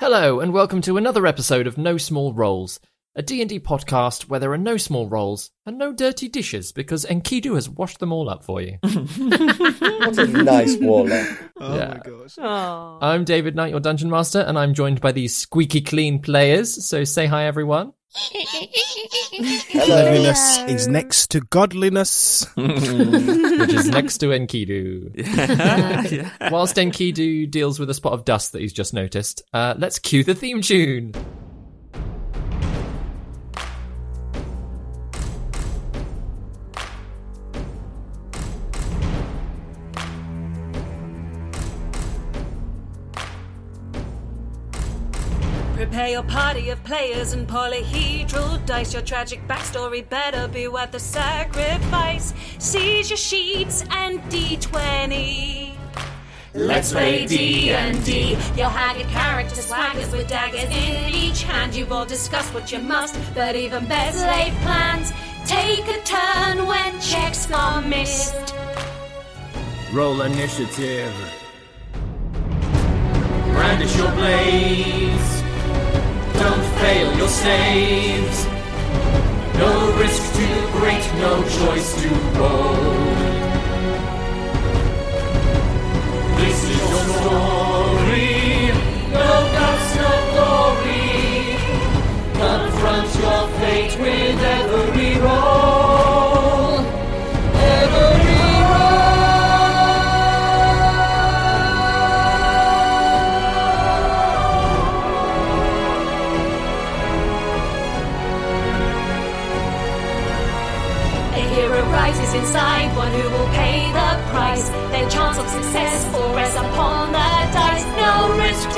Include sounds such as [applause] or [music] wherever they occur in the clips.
Hello, and welcome to another episode of No Small Roles, a D&D podcast where there are no small roles and no dirty dishes because Enkidu has washed them all up for you. [laughs] What a nice warlock. Oh Yeah. my gosh. I'm David Knight, your Dungeon Master, and I'm joined by these squeaky clean players, so say hi everyone. Cleanliness is next to godliness. [laughs] which is [laughs] next to Enkidu. Whilst Enkidu deals with a spot of dust that he's just noticed, uh, let's cue the theme tune. Prepare your party of players and polyhedral dice. Your tragic backstory better be worth the sacrifice. Seize your sheets and D20. Let's play D&D. Your haggard character swaggers with daggers in each hand. You've all discussed what you must, but even better laid plans. Take a turn when checks are missed. Roll initiative. Brandish your blades. Don't fail your saves. No risk too great, no choice to roll. This is your story. No guts, no glory. Confront your fate with every roll.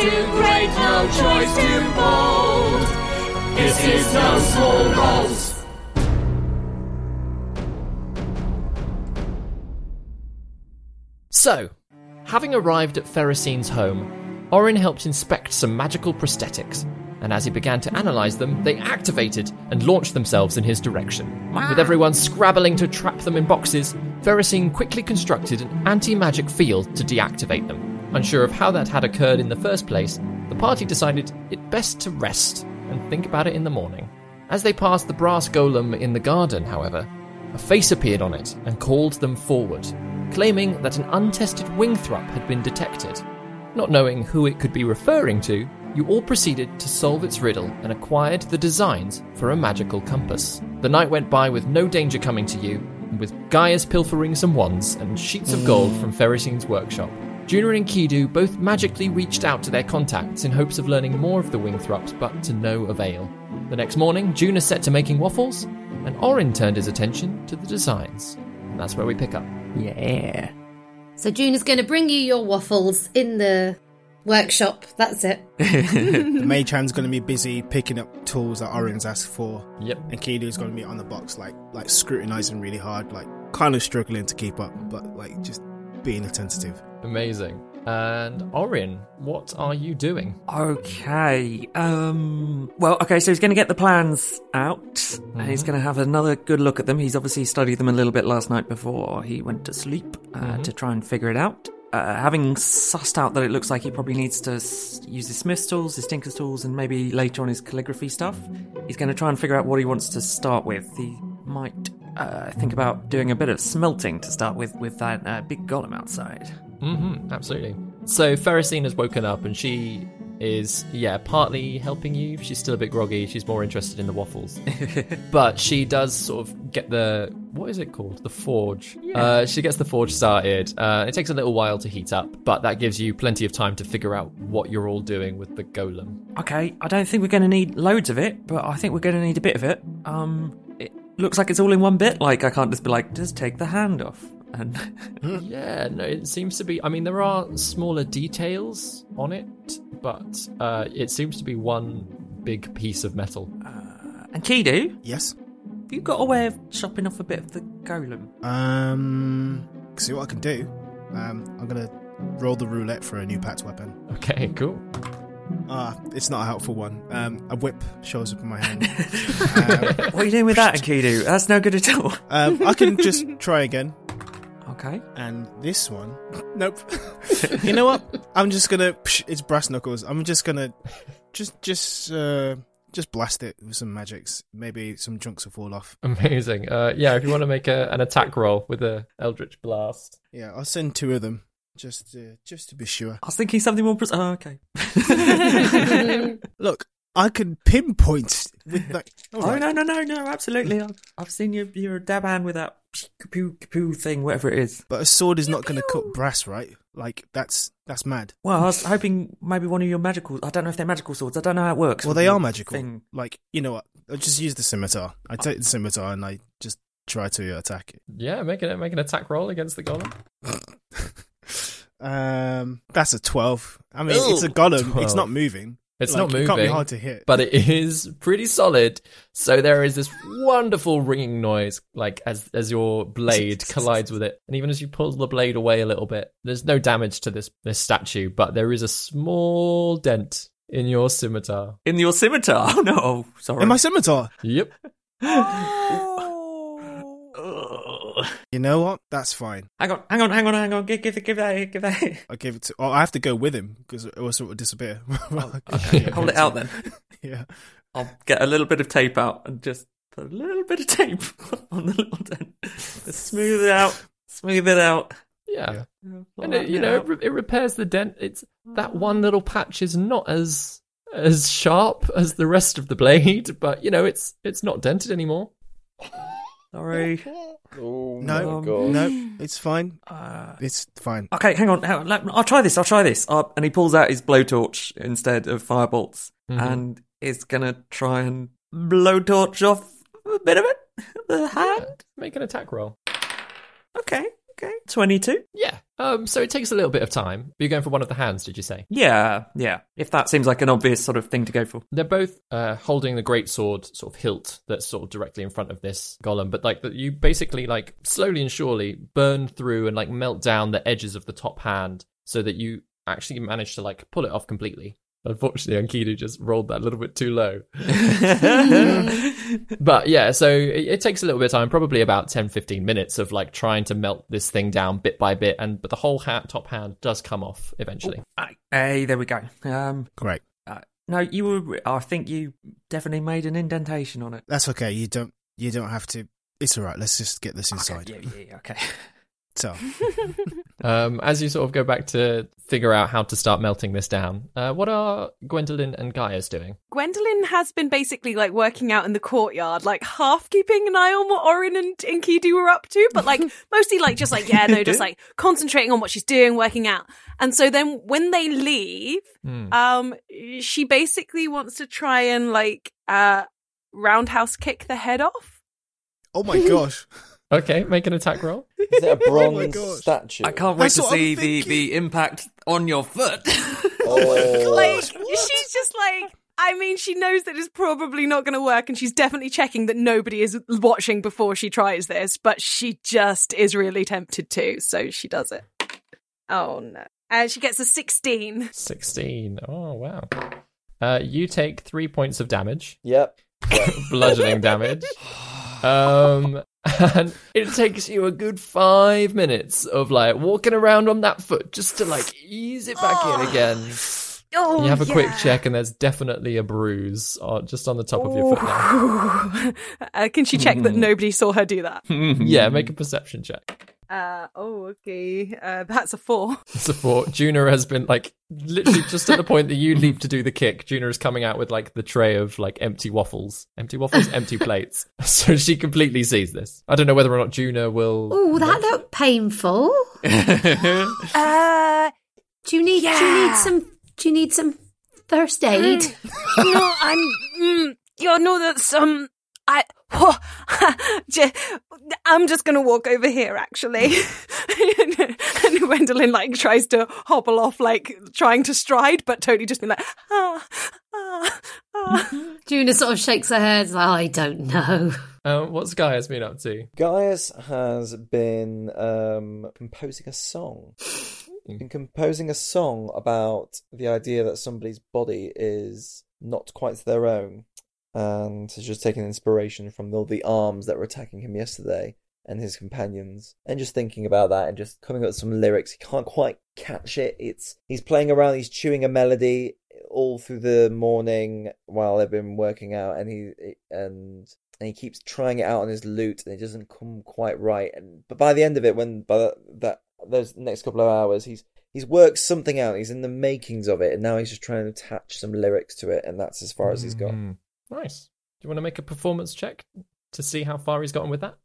Too great, no choice too bold. This is no small rolls. So, having arrived at Ferrocine's home, Orin helped inspect some magical prosthetics, and as he began to analyze them, they activated and launched themselves in his direction. With ah. everyone scrabbling to trap them in boxes, Ferrocine quickly constructed an anti magic field to deactivate them. Unsure of how that had occurred in the first place, the party decided it best to rest and think about it in the morning. As they passed the brass golem in the garden, however, a face appeared on it and called them forward, claiming that an untested wingthrup had been detected. Not knowing who it could be referring to, you all proceeded to solve its riddle and acquired the designs for a magical compass. The night went by with no danger coming to you, and with Gaius pilfering some wands and sheets of gold from Ferrocine's workshop. Juna and Kidu both magically reached out to their contacts in hopes of learning more of the wingthrups, but to no avail. The next morning, Juna set to making waffles, and Orin turned his attention to the designs. And that's where we pick up. Yeah. So June is going to bring you your waffles in the workshop. That's it. [laughs] the mage going to be busy picking up tools that Orin's asked for. Yep. And Kidu's going to be on the box, like like scrutinizing really hard, like kind of struggling to keep up, but like just being attentive. Amazing. And Orin, what are you doing? Okay. Um. Well, okay. So he's going to get the plans out. and He's going to have another good look at them. He's obviously studied them a little bit last night before he went to sleep uh, to try and figure it out. Uh, having sussed out that it looks like he probably needs to s- use his smith's tools, his tinker's tools, and maybe later on his calligraphy stuff, he's going to try and figure out what he wants to start with. He might uh, think about doing a bit of smelting to start with with that uh, big golem outside. Mm-hmm, absolutely. So Ferrocine has woken up and she is, yeah, partly helping you. She's still a bit groggy. She's more interested in the waffles. [laughs] but she does sort of get the, what is it called? The forge. Uh, she gets the forge started. Uh, it takes a little while to heat up, but that gives you plenty of time to figure out what you're all doing with the golem. Okay, I don't think we're going to need loads of it, but I think we're going to need a bit of it. Um, it looks like it's all in one bit. Like I can't just be like, just take the hand off. And [laughs] Yeah, no, it seems to be. I mean, there are smaller details on it, but uh, it seems to be one big piece of metal. and Kidu, Yes. have you got a way of chopping off a bit of the golem? Um, see what I can do. Um, I'm gonna roll the roulette for a new pact weapon. Okay, cool. Ah, it's not a helpful one. Um, a whip shows up in my hand. [laughs] um, What are you doing with that, Kidu? That's no good at all. um, I can just [laughs] try again. Okay. And this one, nope. [laughs] you know what? I'm just gonna. Psh, it's brass knuckles. I'm just gonna, just, just, uh, just blast it with some magics. Maybe some chunks will fall off. Amazing. Uh, yeah, if you want to make a, an attack roll with a Eldritch Blast. Yeah, I'll send two of them, just, uh, just to be sure. I was thinking something more. Pres- oh, okay. [laughs] [laughs] Look, I can pinpoint with that. All Oh right. no no no no! Absolutely, I've, I've seen you. You're a dab hand with that kapoo kapoo thing, whatever it is. But a sword is not going to cut brass, right? Like that's that's mad. Well, I was hoping maybe one of your magical. I don't know if they're magical swords. I don't know how it works. Well, they are magical. Thing. Like you know what? I just use the scimitar. I take the scimitar and I just try to attack it. Yeah, make an, make an attack roll against the golem. [laughs] Um, that's a twelve. I mean, it's a golem. It's not moving. It's Like, not moving. It can't be hard to hit. but it is pretty solid. So there is this wonderful ringing noise, like as as your blade [laughs] collides with it, and even as you pull the blade away a little bit, there's no damage to this this statue, but there is a small dent in your scimitar. In your scimitar. [laughs] Oh no! Oh, sorry. in my scimitar. Yep. [gasps] [gasps] [laughs] Ugh. [laughs] You know what? That's fine. hang on, hang on, hang on, hang on. Give, give, give that, give that. [laughs] I give it to. Oh, I have to go with him because it will sort of disappear. [laughs] Oh, okay. Hold it out then. Yeah. I'll get a little bit of tape out and just put a little bit of tape on the little dent. Just smooth it out. Smooth it out. Yeah. Yeah. And it, you know, it, re- it repairs the dent. It's that one little patch is not as as sharp as the rest of the blade, but you know, it's it's not dented anymore. Sorry. Oh No, my god. no, it's fine. Uh, It's fine. okay, hang on. Hang on. Let- I'll try this. I'll try this. Uh, and he pulls out his blowtorch instead of firebolts Mhm. and is going to try and blowtorch off a bit of it. [laughs] The hand. Make an attack roll. Okay. Okay. 22. Yeah. Um. So it takes a little bit of time. You're going for one of the hands, did you say? Yeah. Yeah. If that seems like an obvious sort of thing to go for. They're both uh, holding the great sword sort of hilt that's sort of directly in front of this golem, but like that you basically like slowly and surely burn through and like melt down the edges of the top hand so that you actually manage to like pull it off completely. Unfortunately, Enkidu just rolled that a little bit too low. [laughs] but yeah, so it, it takes a little bit of time, probably about 10, 15 minutes of like trying to melt this thing down bit by bit, and but the whole hat, top hand does come off eventually. Aye. Hey, there we go. Um, Great. uh, no, you were. I think you definitely made an indentation on it. That's okay. You don't. You don't have to. It's all right. Let's just get this inside. Okay, yeah, yeah, yeah, okay. [laughs] So [laughs] Um, as you sort of go back to figure out how to start melting this down, uh, what are Gwendolyn and Gaius doing? Gwendolyn has been basically like working out in the courtyard, like half keeping an eye on what Orin and Enkidu were up to, but like [laughs] mostly like just like, yeah, no, just [laughs] like concentrating on what she's doing, working out. And so then when they leave, Hmm. um, she basically wants to try and like, uh, roundhouse kick the head off. Oh my gosh. Okay, make an attack roll. [laughs] Is it a [laughs] Oh bronze gosh. statue? I can't wait That's to see the, the impact on your foot. [laughs] Oh. Like, she's just like, I mean, she knows that it's probably not going to work, and she's definitely checking that nobody is watching before she tries this, but she just is really tempted to, so she does it. Oh no. And she gets a 16. 16. Oh, wow. Uh, you take three points of damage, Yep. bludgeoning damage. Um, and it takes you a good five minutes of like walking around on that foot just to like ease it back in again. Oh, you have a quick check, and there's definitely a bruise just on the top of your foot now. [laughs] uh, can she check that nobody saw her do that? [laughs] Yeah, make a perception check. Uh, oh, okay. Uh, that's a four. [laughs] It's a four. Juna has been like literally just at the point that you [laughs] leap to do the kick. Juna is coming out with like the tray of like empty waffles, empty waffles, empty [laughs] plates. So she completely sees this. I don't know whether or not Juna will. Oh, that looked painful. Uh, Do you need? Do you need some? Do you need some first aid? no, I'm. Mm, you know that's um. I. whoa, [laughs] j- I'm just gonna walk over here, actually. [laughs] and Gwendolyn like tries to hobble off, like trying to stride, but Tony just been like, ah, ah, ah. [laughs] Juna sort of shakes her head. like, I don't know. Uh, what's Gaius been up to? Gaius has been um, composing a song. Been composing a song about the idea that somebody's body is not quite their own, and has just taken inspiration from all the arms that were attacking him yesterday and his companions, and just thinking about that and just coming up with some lyrics. He can't quite catch it. It's he's playing around. He's chewing a melody all through the morning while they've been working out, and he and and he keeps trying it out on his lute, and it doesn't come quite right. And but by the end of it, when by the, that those next couple of hours, he's he's worked something out. He's in the makings of it, and now he's just trying to attach some lyrics to it, and that's as far as he's got. Mm, Nice. Do you want to make a performance check to see how far he's gotten with that?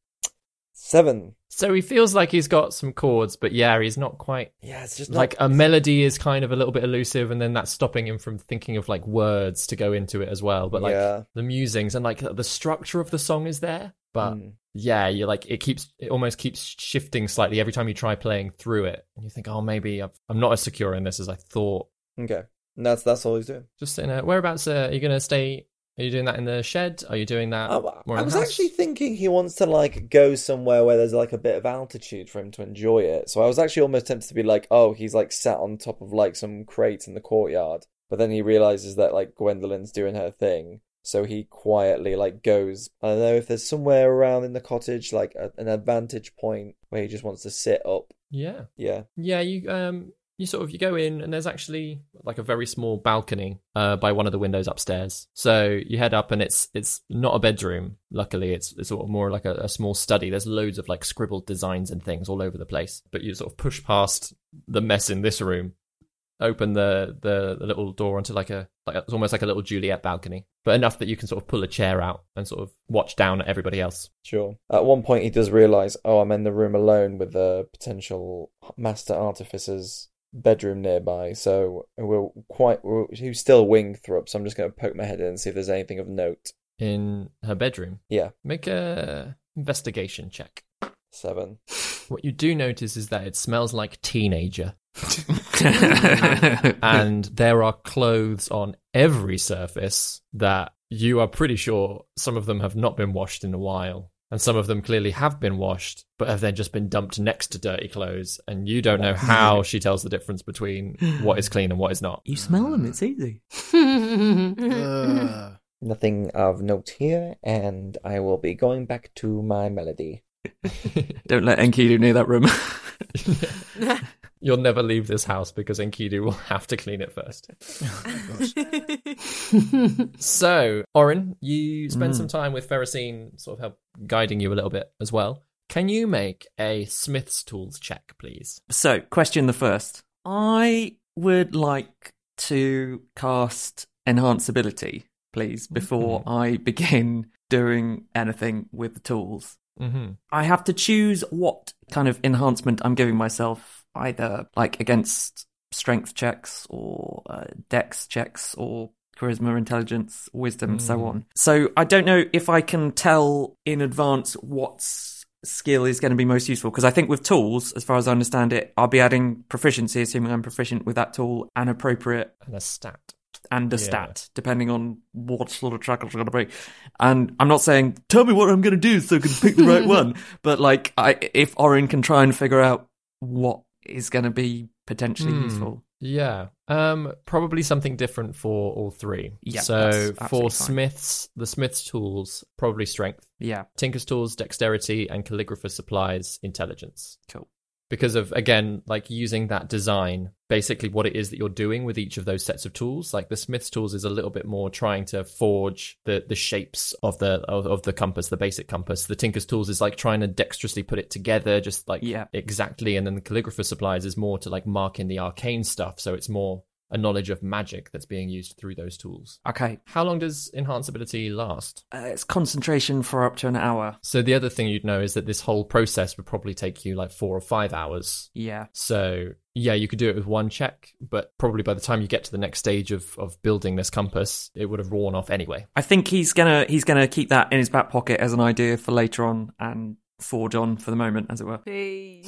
Seven. So he feels like he's got some chords, but yeah, he's not quite. Yeah, it's just like not- a melody is kind of a little bit elusive, and then that's stopping him from thinking of like words to go into it as well. But like Yeah. the musings and like the structure of the song is there, but Mm. yeah, you're like it keeps it almost keeps shifting slightly every time you try playing through it, and you think, oh, maybe I've, I'm not as secure in this as I thought. Okay, and that's that's all he's doing. Just in a whereabouts uh, are you going to stay? Are you doing that in the shed? Are you doing that? I, more I in was actually thinking he wants to like go somewhere where there's like a bit of altitude for him to enjoy it. So I was actually almost tempted to be like, oh, he's like sat on top of like some crate in the courtyard. But then he realizes that like Gwendolyn's doing her thing. So he quietly like goes. I don't know if there's somewhere around in the cottage like a, an advantage point where he just wants to sit up. Yeah. Yeah. Yeah, you um you sort of you go in and there's actually like a very small balcony uh by one of the windows upstairs. So you head up and it's it's not a bedroom. Luckily, it's it's sort of more like a, a small study. There's loads of like scribbled designs and things all over the place. But you sort of push past the mess in this room, open the the, the little door onto like a like it's almost like a little Juliet balcony, but enough that you can sort of pull a chair out and sort of watch down at everybody else. Sure. At one point, he does realize, oh, I'm in the room alone with the potential master artificer's bedroom nearby. So we're quite, we're, he's still wing through So I'm just going to poke my head in and see if there's anything of note. In her bedroom. Yeah. Make a investigation check. Seven. [laughs] What you do notice is that it smells like teenager. [laughs] and there are clothes on every surface that you are pretty sure some of them have not been washed in a while. And some of them clearly have been washed, but have then just been dumped next to dirty clothes. And you don't know how she tells the difference between [gasps] what is clean and what is not. You smell them, it's easy. Uh, [laughs] Nothing of note here, and I will be going back to my melody. [laughs] Don't let Enkidu near that room. [laughs] You'll never leave this house because Enkidu will have to clean it first. [laughs] so, Orin, you spend Mm. some time with Ferrocene, sort of help guiding you a little bit as well. Can you make a Smith's Tools check, please? So, question the first. I would like to cast Enhance Ability, please, before I begin doing anything with the tools. Mm-hmm. I have to choose what kind of enhancement I'm giving myself, either like against strength checks or uh, dex checks or charisma, intelligence, wisdom, so Mm. on. So I don't know if I can tell in advance what skill is going to be most useful because I think with tools, as far as I understand it, I'll be adding proficiency, assuming I'm proficient with that tool, and appropriate And a stat. and a Yeah. stat, depending on what sort of track it's going to be. And I'm not saying, tell me what I'm going to do so I can pick the right [laughs] one. But like, I, if Orin can try and figure out what is going to be potentially Hmm. useful. Yeah. Um probably something different for all three. Yeah, So for absolutely fine. Smith's the Smith's tools, probably strength. Yeah. Tinker's tools, dexterity, and calligrapher supplies, intelligence. Cool. Because of again, like using that design basically what it is that you're doing with each of those sets of tools. Like the smith's tools is a little bit more trying to forge the the shapes of the of, of the compass, the basic compass. The tinker's tools is like trying to dexterously put it together, just like Yeah. exactly. And then the calligrapher supplies is more to like mark in the arcane stuff. So it's more a knowledge of magic that's being used through those tools. Okay. How long does enhance ability last? Uh, it's concentration for up to an hour. So the other thing you'd know is that this whole process would probably take you like four or five hours. Yeah. So yeah, you could do it with one check, but probably by the time you get to the next stage of, of building this compass, it would have worn off anyway. I think he's gonna he's gonna keep that in his back pocket as an idea for later on and forge on for the moment, as it were.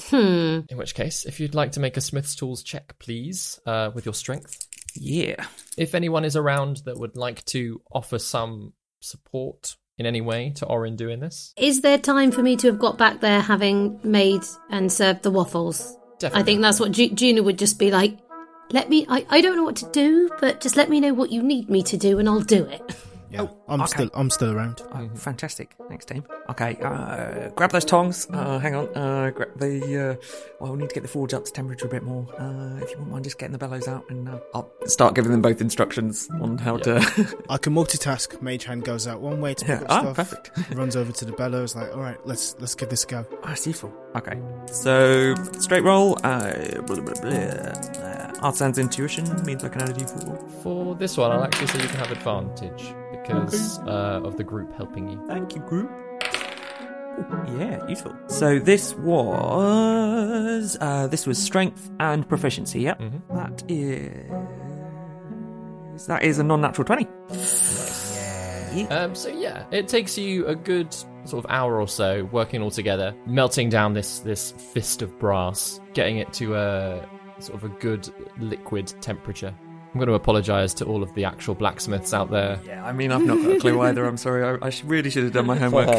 Hmm. In which case, if you'd like to make a Smith's Tools check, please, uh, with your strength. Yeah. If anyone is around that would like to offer some support in any way to Orin doing this, Is there time for me to have got back there having made and served the waffles? Definitely. I think that's what Ju- Juna would just be like. Let me. I, I don't know what to do, but just let me know what you need me to do, and I'll do it. [laughs] Yeah, I'm okay. still I'm still around. Oh, fantastic. Thanks, team. Okay, uh, grab those tongs. Uh, hang on. Uh, grab the. Uh, well, we need to get the forge up to temperature a bit more. Uh, if you wouldn't mind just getting the bellows out, and uh, I'll start giving them both instructions on how to. [laughs] I can multitask. Mage hand goes out one way to pick Yeah. up Ah, stuff. perfect. [laughs] runs over to the bellows. Like, all right, let's let's give this a go. Ah, it's useful. Okay. So, straight roll. Uh, blah, blah, blah, blah. Uh, Artisan's Intuition means I can add a d4. for this one, I'll actually say you can have advantage because uh, of the group helping you. Thank you, group. Yeah, useful. So this was uh, this was strength and proficiency. Yep, Mhm. That is that is a non-natural twenty. Um, so yeah, it takes you a good sort of hour or so working all together, melting down this this fist of brass, getting it to a sort of a good liquid temperature. I'm going to apologise to all of the actual blacksmiths out there. Yeah, I mean I've not got a clue either. I'm sorry. I, I should, really should have done my homework.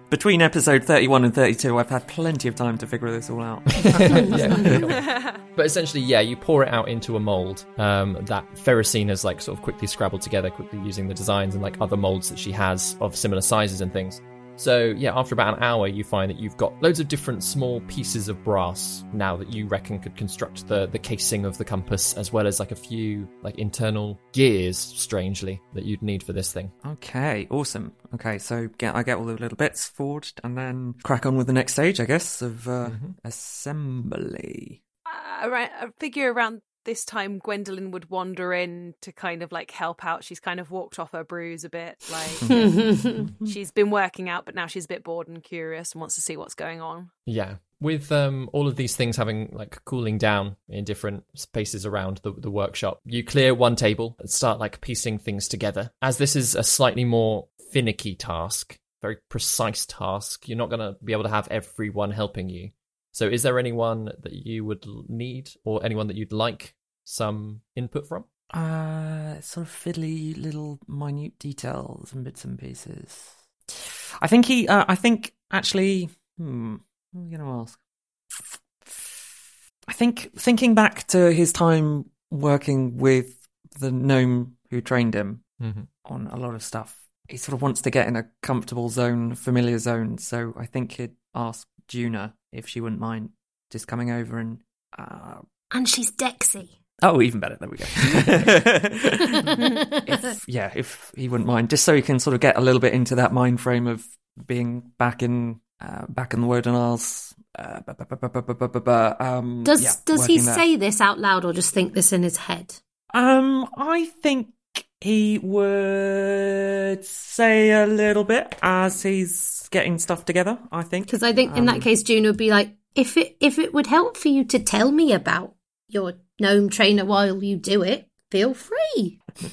[laughs] Between episode thirty-one and thirty-two, I've had plenty of time to figure this all out. [laughs] yeah. but essentially, yeah, you pour it out into a mold um, that Ferrocene has like sort of quickly scrabbled together, quickly using the designs and like other molds that she has of similar sizes and things. So yeah, after about an hour, you find that you've got loads of different small pieces of brass now that you reckon could construct the the casing of the compass, as well as like a few like internal gears, strangely, that you'd need for this thing. Okay, awesome. Okay, so get I get all the little bits forged, and then crack on with the next stage, I guess, of uh, assembly. Uh, around, I figure around this time, Gwendolyn would wander in to kind of like help out. She's kind of walked off her bruise a bit. Like [laughs] she's been working out, but now she's a bit bored and curious and wants to see what's going on. Yeah. With um, all of these things having like cooling down in different spaces around the, the workshop, you clear one table and start like piecing things together. As this is a slightly more finicky task, very precise task, you're not going to be able to have everyone helping you. So, is there anyone that you would need or anyone that you'd like some input from? Uh, sort of fiddly little minute details and bits and pieces. I think he. Uh, I think actually. Hmm. What are we going to ask? I think thinking back to his time working with the gnome who trained him Mhm. on a lot of stuff, he sort of wants to get in a comfortable zone, familiar zone. So I think he'd ask Juna if she wouldn't mind just coming over and. Uh, And she's Dexy. Oh, even better. There we go. [laughs] if, yeah, if he wouldn't mind, just so he can sort of get a little bit into that mind frame of being back in uh, back in the Woden Isles. does does he say this out loud or just think this in his head? Um, I think he would say a little bit as he's getting stuff together. I think because I think um, in that um, case, June would be like, if it if it would help for you to tell me about your gnome trainer while you do it, feel free. [laughs]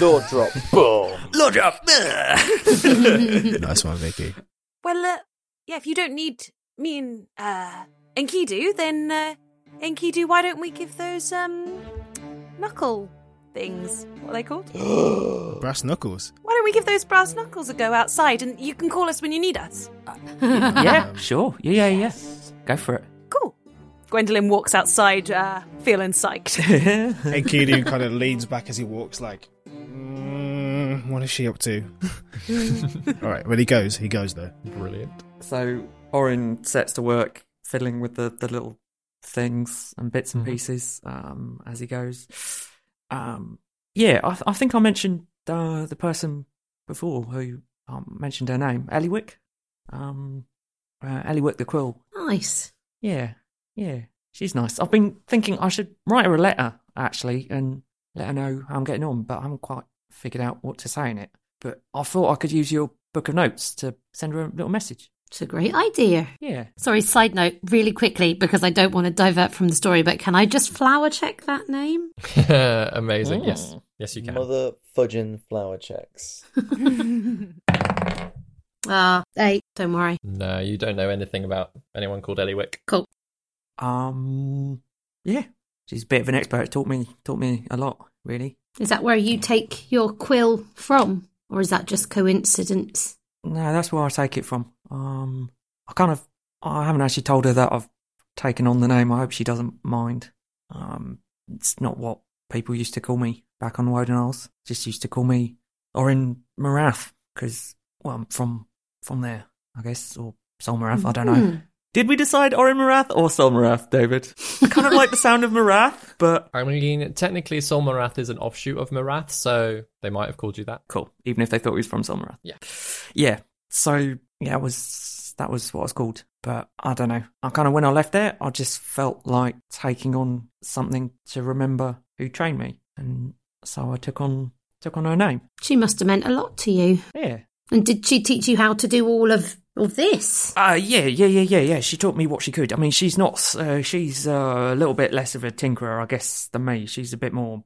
Lord drop. Boom. Lord drop. [laughs] Nice one, Vicky. Well, uh, yeah, if you don't need me and uh, Enkidu, then uh, Enkidu, why don't we give those um knuckle things? What are they called? [gasps] Brass knuckles. Why don't we give those brass knuckles a go outside, and you can call us when you need us? [laughs] yeah, sure. Yeah, yeah, yeah. Go for it. Cool. Gwendolyn walks outside, uh, feeling psyched. [laughs] and Enkidu kind of leans back as he walks, like, mm, what is she up to? [laughs] All right, when he goes, he goes there. Brilliant. So Orin sets to work fiddling with the, the little things and bits and pieces um, as he goes. Um, yeah, I, I think I mentioned uh, the person before who um, mentioned her name, Eliwick. Um, uh, Eliwick the Quill. Nice. Yeah, yeah, she's nice. I've been thinking I should write her a letter actually and let her know how I'm getting on, but I haven't quite figured out what to say in it. But I thought I could use your book of notes to send her a little message. It's a great idea. Yeah. Sorry, side note, really quickly, because I don't want to divert from the story, but can I just flower check that name? [laughs] Amazing. Yes. Yes, you can. Mother fudging flower checks. [laughs] Ah, hey, don't worry. No, you don't know anything about anyone called Eliwick. Cool. Um, yeah, she's a bit of an expert. Taught me, taught me a lot, really. Is that where you take your quill from? Or is that just coincidence? No, that's where I take it from. Um, I kind of, I haven't actually told her that I've taken on the name. I hope she doesn't mind. Um, it's not what people used to call me back on Woden Isles. Just used to call me Orin Marath because, well, I'm from from there, I guess, or Sol Marath. I don't know. Did we decide Orin Marath or Sol Marath, David? I kind of like the sound of Marath, but I mean, technically, Sol Marath is an offshoot of Marath, so they might have called you that. cool. Even if they thought he was from Sol Marath. Yeah. Yeah. So yeah, it was that was what I was called. But I don't know. I kind of when I left there, I just felt like taking on something to remember who trained me, and so I took on took on her name. She must have meant a lot to you. Yeah. And did she teach you how to do all of, of this? Uh, yeah, yeah, yeah, yeah, yeah. She taught me what she could. I mean, she's not, uh, she's uh, a little bit less of a tinkerer, I guess, than me. She's a bit more,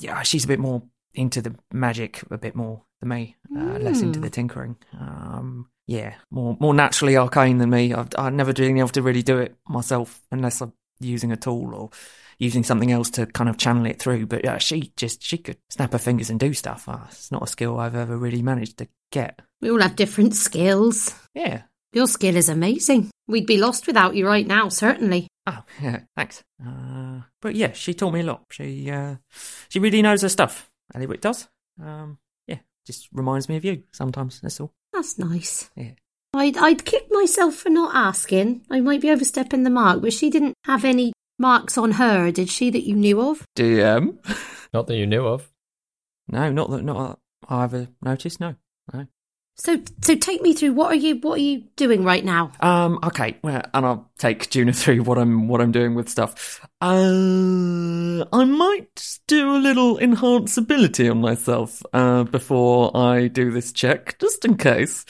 yeah, she's a bit more into the magic, a bit more than me, uh, less into the tinkering. Um, yeah, more more naturally arcane than me. I've, I've never been able to really do it myself unless I'm using a tool or using something else to kind of channel it through. But yeah, she just, she could snap her fingers and do stuff. Uh, it's not a skill I've ever really managed to get. We all have different skills. Yeah, Your skill is amazing. We'd be lost without you right now, certainly. Oh, [laughs] yeah, thanks. Uh, but yeah, she taught me a lot. She uh, she really knows her stuff. Eliwick does. Um, yeah, just reminds me of you sometimes. That's all. That's nice. Yeah. I'd, I'd kick myself for not asking. I might be overstepping the mark, but she didn't have any marks on her, did she, that you knew of? DM? Not that you knew of. No, not that. Not that I ever noticed. No, no. So, so take me through. What are you? What are you doing right now? Um. Okay. Well, and I'll take Juna [laughs] through what I'm what I'm doing with stuff. Uh, I might do a little Enhance Ability on myself uh, before I do this check, just in case.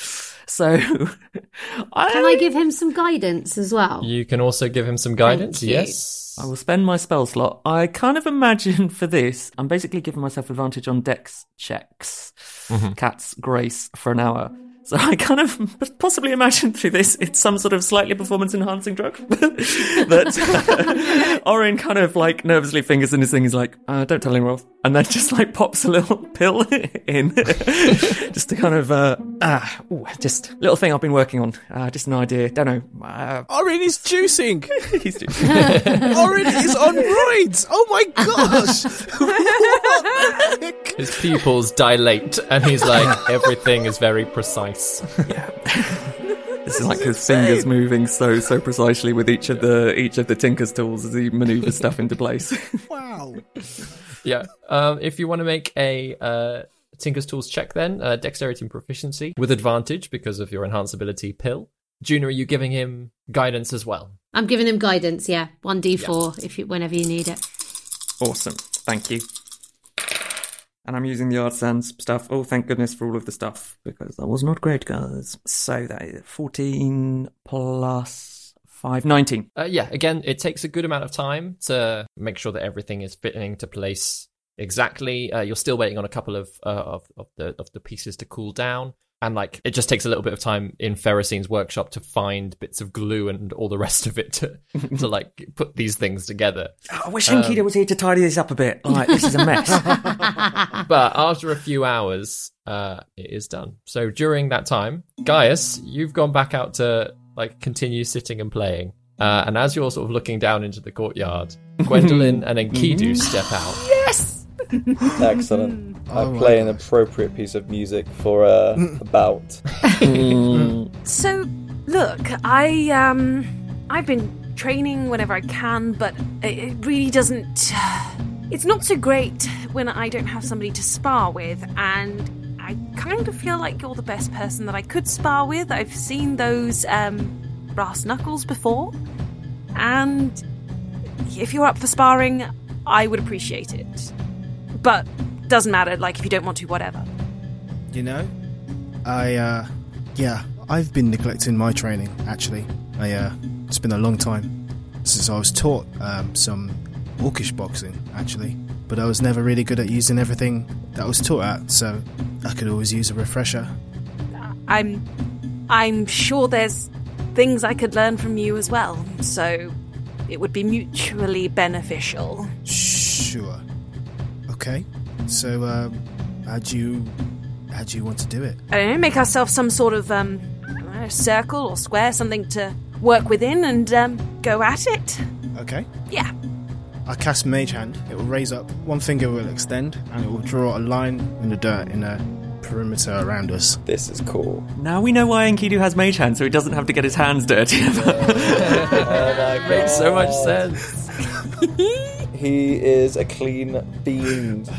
So, [laughs] I, Can I give him some guidance as well? You can also give him some guidance. Yes. I will spend my spell slot. I kind of imagine [laughs] for this, I'm basically giving myself advantage on dex checks. Cat's grace for an hour. So I kind of possibly imagine through this it's some sort of slightly performance enhancing drug [laughs] that [laughs] Orin kind of like nervously fingers in his thing. He's like, uh, "Don't tell anyone," else," and then just like pops a little [laughs] pill in, just to kind of uh, ah, ooh, just little thing I've been working on. Uh, just an idea. Don't know. Uh, Orin is juicing. he's doing. Orin is on roids. Oh my gosh. What the heck? His pupils dilate, and he's like, [laughs] everything is very precise. It's like his fingers moving so so precisely with each of the each of the tinker's tools as he manoeuvres stuff into place. [laughs] Wow. yeah. Um, if you want to make a uh, Tinker's Tools check, then uh, dexterity and proficiency with advantage because of your Enhance Ability pill. Junior, are you giving him guidance as well? I'm giving him guidance. Yeah, one d four if you whenever you need it. awesome, thank you. And I'm using the art sans stuff. Oh, thank goodness for all of the stuff because that was not great, guys. So that is 14 plus 5, 19. Uh, yeah, again, it takes a good amount of time to make sure that everything is fitting to place exactly. Uh, you're still waiting on a couple of, uh, of of the of the pieces to cool down, and like it just takes a little bit of time in Ferrocine's workshop to find bits of glue and all the rest of it to to [laughs] like put these things together. I wish Enkidu was here to tidy this up a bit. Like this is a mess. [laughs] [laughs] But after a few hours, uh, it is done. So during that time, Gaius, you've gone back out to like continue sitting and playing. Uh, and as you're sort of looking down into the courtyard, Gwendolyn and Enkidu step out. [laughs] Excellent. I Oh my play an appropriate piece of music for uh, a bout. [laughs] [laughs] So, look, I um, I've been training whenever I can, but it, it really doesn't. [sighs] It's not so great when I don't have somebody to spar with, and I kind of feel like you're the best person that I could spar with. I've seen those um, brass knuckles before, and if you're up for sparring, I would appreciate it. But doesn't matter. Like if you don't want to, whatever. You know, I uh, yeah, I've been neglecting my training. Actually, I uh, it's been a long time since I was taught um, some orcish boxing. Actually, but I was never really good at using everything that I was taught at. So I could always use a refresher. I'm I'm sure there's things I could learn from you as well. So it would be mutually beneficial. Sure. Okay. So, um, how do you how do you want to do it? I don't know, make ourselves some sort of um know, circle or square, something to work within and um, go at it. Okay. Yeah. I cast Mage Hand. It will raise up. One finger will extend, and it will draw a line in the dirt in a perimeter around us. This is cool. Now we know why Enkidu has mage hand, so he doesn't have to get his hands dirty. [laughs] [laughs] Oh my god. Makes so much sense. [laughs] He is a clean fiend.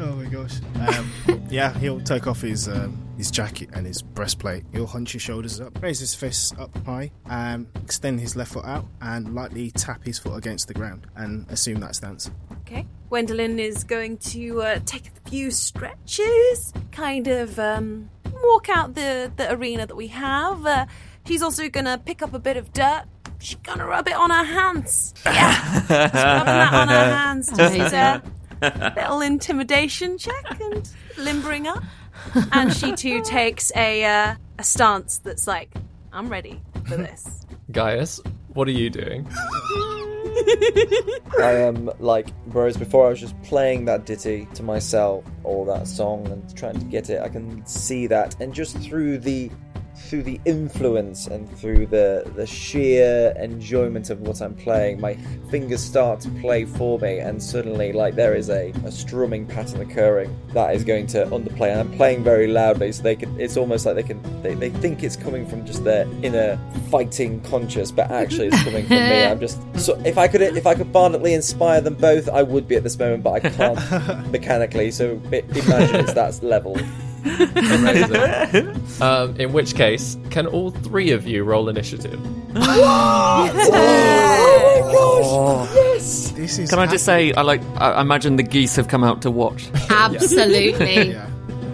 Oh my gosh. Um, yeah, he'll take off his um, his jacket and his breastplate. He'll hunch his shoulders up, raise his fists up high, um, extend his left foot out, and lightly tap his foot against the ground, and assume that stance. Okay. Gwendolyn is going to uh, take a few stretches, kind of um, walk out the, the arena that we have. Uh, she's also going to pick up a bit of dirt. She's going to rub it on her hands. Yeah. She's rubbing that on her hands. Just a little intimidation check and limbering up. And she too takes a, uh, a stance that's like, I'm ready for this. Gaius, what are you doing? I am like, whereas before I was just playing that ditty to myself or that song and trying to get it, I can see that, and just through the through the influence and through the the sheer enjoyment of what I'm playing, my fingers start to play for me, and suddenly, like there is a, a strumming pattern occurring that is going to underplay, and I'm playing very loudly, so they can. It's almost like they can. They, they think it's coming from just their inner fighting conscious, but actually it's coming from me. [laughs] I'm just. So if I could if I could violently inspire them both, I would be at this moment, but I can't [laughs] mechanically. So imagine it's that level. Amazing. um, in which case, can all three of you roll initiative? [gasps] Oh my gosh! Yes. This is. Can I just say, I like, I imagine the geese have come out to watch. [laughs] Absolutely. Yeah.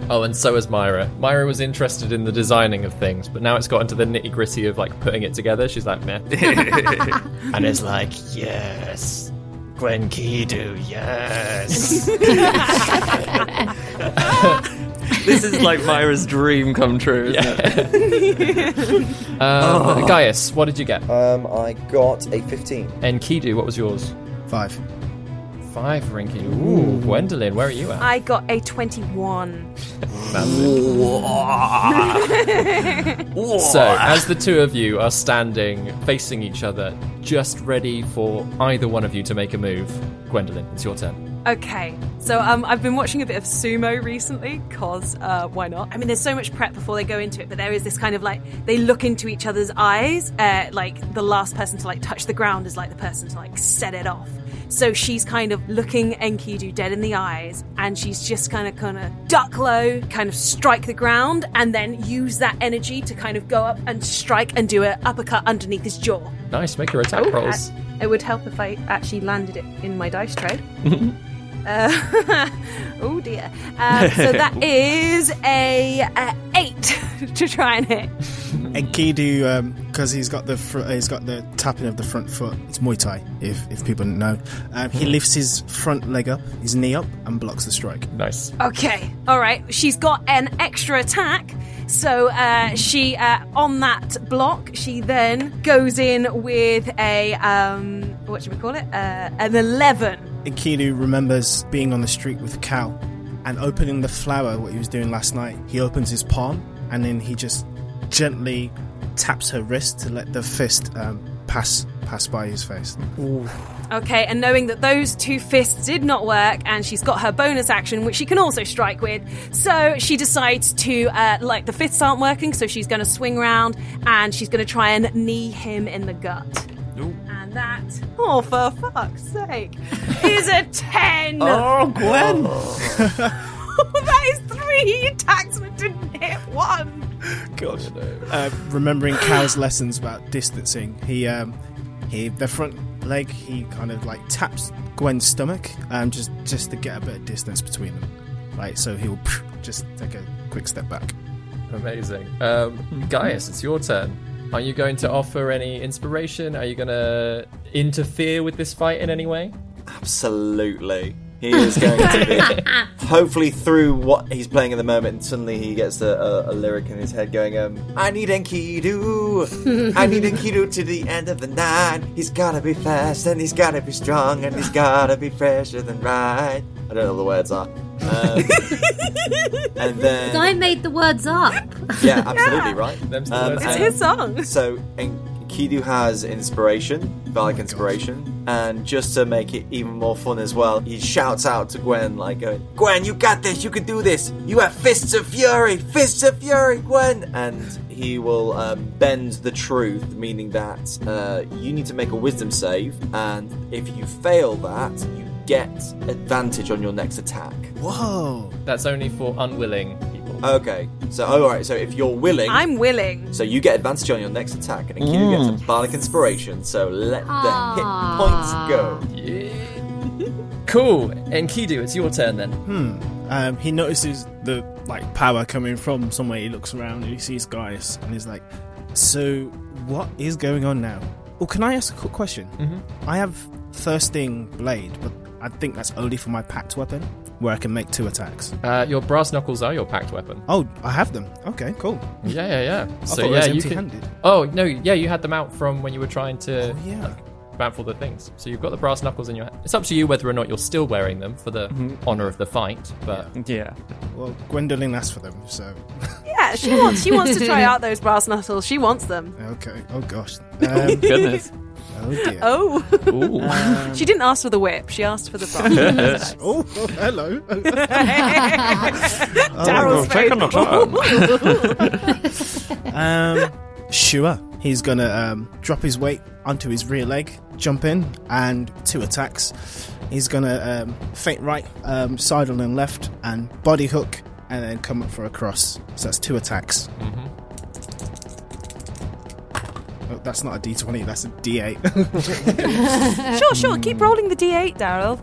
Oh, and so is Myra. Myra was interested in the designing of things, but now it's got into the nitty gritty of like putting it together. She's like, meh. [laughs] and it's like, yes, Gwen Kidu, yes. [laughs] [laughs] this is like Myra's dream come true, isn't it? [laughs] Um, Gaius, what did you get? Um, I got a 15. Enkidu, what was yours? Five. Five, Rinky. Ooh, Gwendolyn, where are you at? I got a 21. [laughs] So, as the two of you are standing facing each other, just ready for either one of you to make a move, Gwendolyn, it's your turn. Okay, so um, I've been watching a bit of sumo recently, cause uh, why not? I mean, there's so much prep before they go into it, but there is this kind of like they look into each other's eyes. Uh, like the last person to like touch the ground is like the person to like set it off. So she's kind of looking Enkidu dead in the eyes, and she's just kind of kind of duck low, kind of strike the ground, and then use that energy to kind of go up and strike and do an uppercut underneath his jaw. Nice, make your attack Oh, rolls. uh, It would help if I actually landed it in my dice tray. [laughs] uh, [laughs] oh dear. Uh, so that [laughs] is a, uh eight [laughs] to try and hit. Enkidu, because he's got the fr- he's got the tapping of the front foot. It's Muay Thai, if if people don't know. Um, he lifts his front leg up, his knee up, and blocks the strike. Nice. Okay, all right. She's got an extra attack. So uh, she, uh, on that block, she then goes in with a um, what should we call it? Uh, an eleven. Enkidu remembers being on the street with Cal and opening the flower, what he was doing last night. He opens his palm and then he just gently taps her wrist to let the fist um, pass pass by his face. Okay, and knowing that those two fists did not work, and she's got her bonus action, which she can also strike with, so she decides to, uh, like, the fists aren't working, so she's going to swing around and she's going to try and knee him in the gut. And that, oh, for fuck's sake, is a [laughs] 10! Oh, Gwen! [laughs] that is three attacks but didn't hit one! [laughs] God. Uh, remembering Cal's lessons about distancing, he um, he the front leg he kind of like taps Gwen's stomach um, just just to get a bit of distance between them. Right, so he'll [laughs] just take a quick step back. Amazing. Um, Gaius, it's your turn. Are you going to offer any inspiration? Are you going to interfere with this fight in any way? Absolutely. He is going to be. [laughs] Hopefully, through what he's playing at the moment, and suddenly he gets a, a, a lyric in his head going, um, I need Enkidu. I need Enkidu to the end of the night. He's gotta be fast, and he's gotta be strong, and he's gotta be fresher than right. I don't know what the words are. Um, [laughs] and then. I made the words up. Yeah, absolutely, right? Them's the Um, words. It's his song. So Enkidu has inspiration, Valak inspiration, and just to make it even more fun as well, he shouts out to Gwen like, going, "Gwen, you got this! You can do this! You have fists of fury! Fists of fury, Gwen!" And he will um, bend the truth, meaning that uh, you need to make a wisdom save, and if you fail that, you get advantage on your next attack. Whoa! That's only for unwilling people. Okay, so oh, all right, so if you're willing, I'm willing. So you get advantage on your next attack, and Enkidu gets a Bardic Inspiration. So let the hit points go. Cool. Enkidu, it's your turn then. Um, he notices the like power coming from somewhere. He looks around and he sees Gaius, and he's like, "So what is going on now?" Well, can I ask a quick question? Mm-hmm. I have thirsting blade, but I think that's only for my pact weapon, where I can make two attacks. Uh, your brass knuckles are your pact weapon. Oh, I have them. Okay, cool. Yeah, yeah, yeah. So yeah, you can. Oh no, yeah, you had them out from when you were trying to Oh, yeah. like, baffle the things. So you've got the brass knuckles in your hand. It's up to you whether or not you're still wearing them for the honor of the fight. But Yeah. Well, Gwendolyn asked for them, so Yeah, she wants she wants to [laughs] try out those brass knuckles. She wants them. okay. Oh gosh. [laughs] Um, Goodness. Oh dear. Oh. Ooh. [laughs] she didn't ask for the whip. She asked for the brass. [laughs] Oh, [laughs] oh, hello. Daryl's Take on face. the turn. Um, sure. He's gonna um, drop his weight onto his rear leg, jump in, and two attacks. He's gonna um, feint right, um, sidle and left, and body hook, and then come up for a cross. So that's two attacks. Oh, that's not a D20, that's a D8. [laughs] Sure, sure. Keep rolling the d8, Daryl.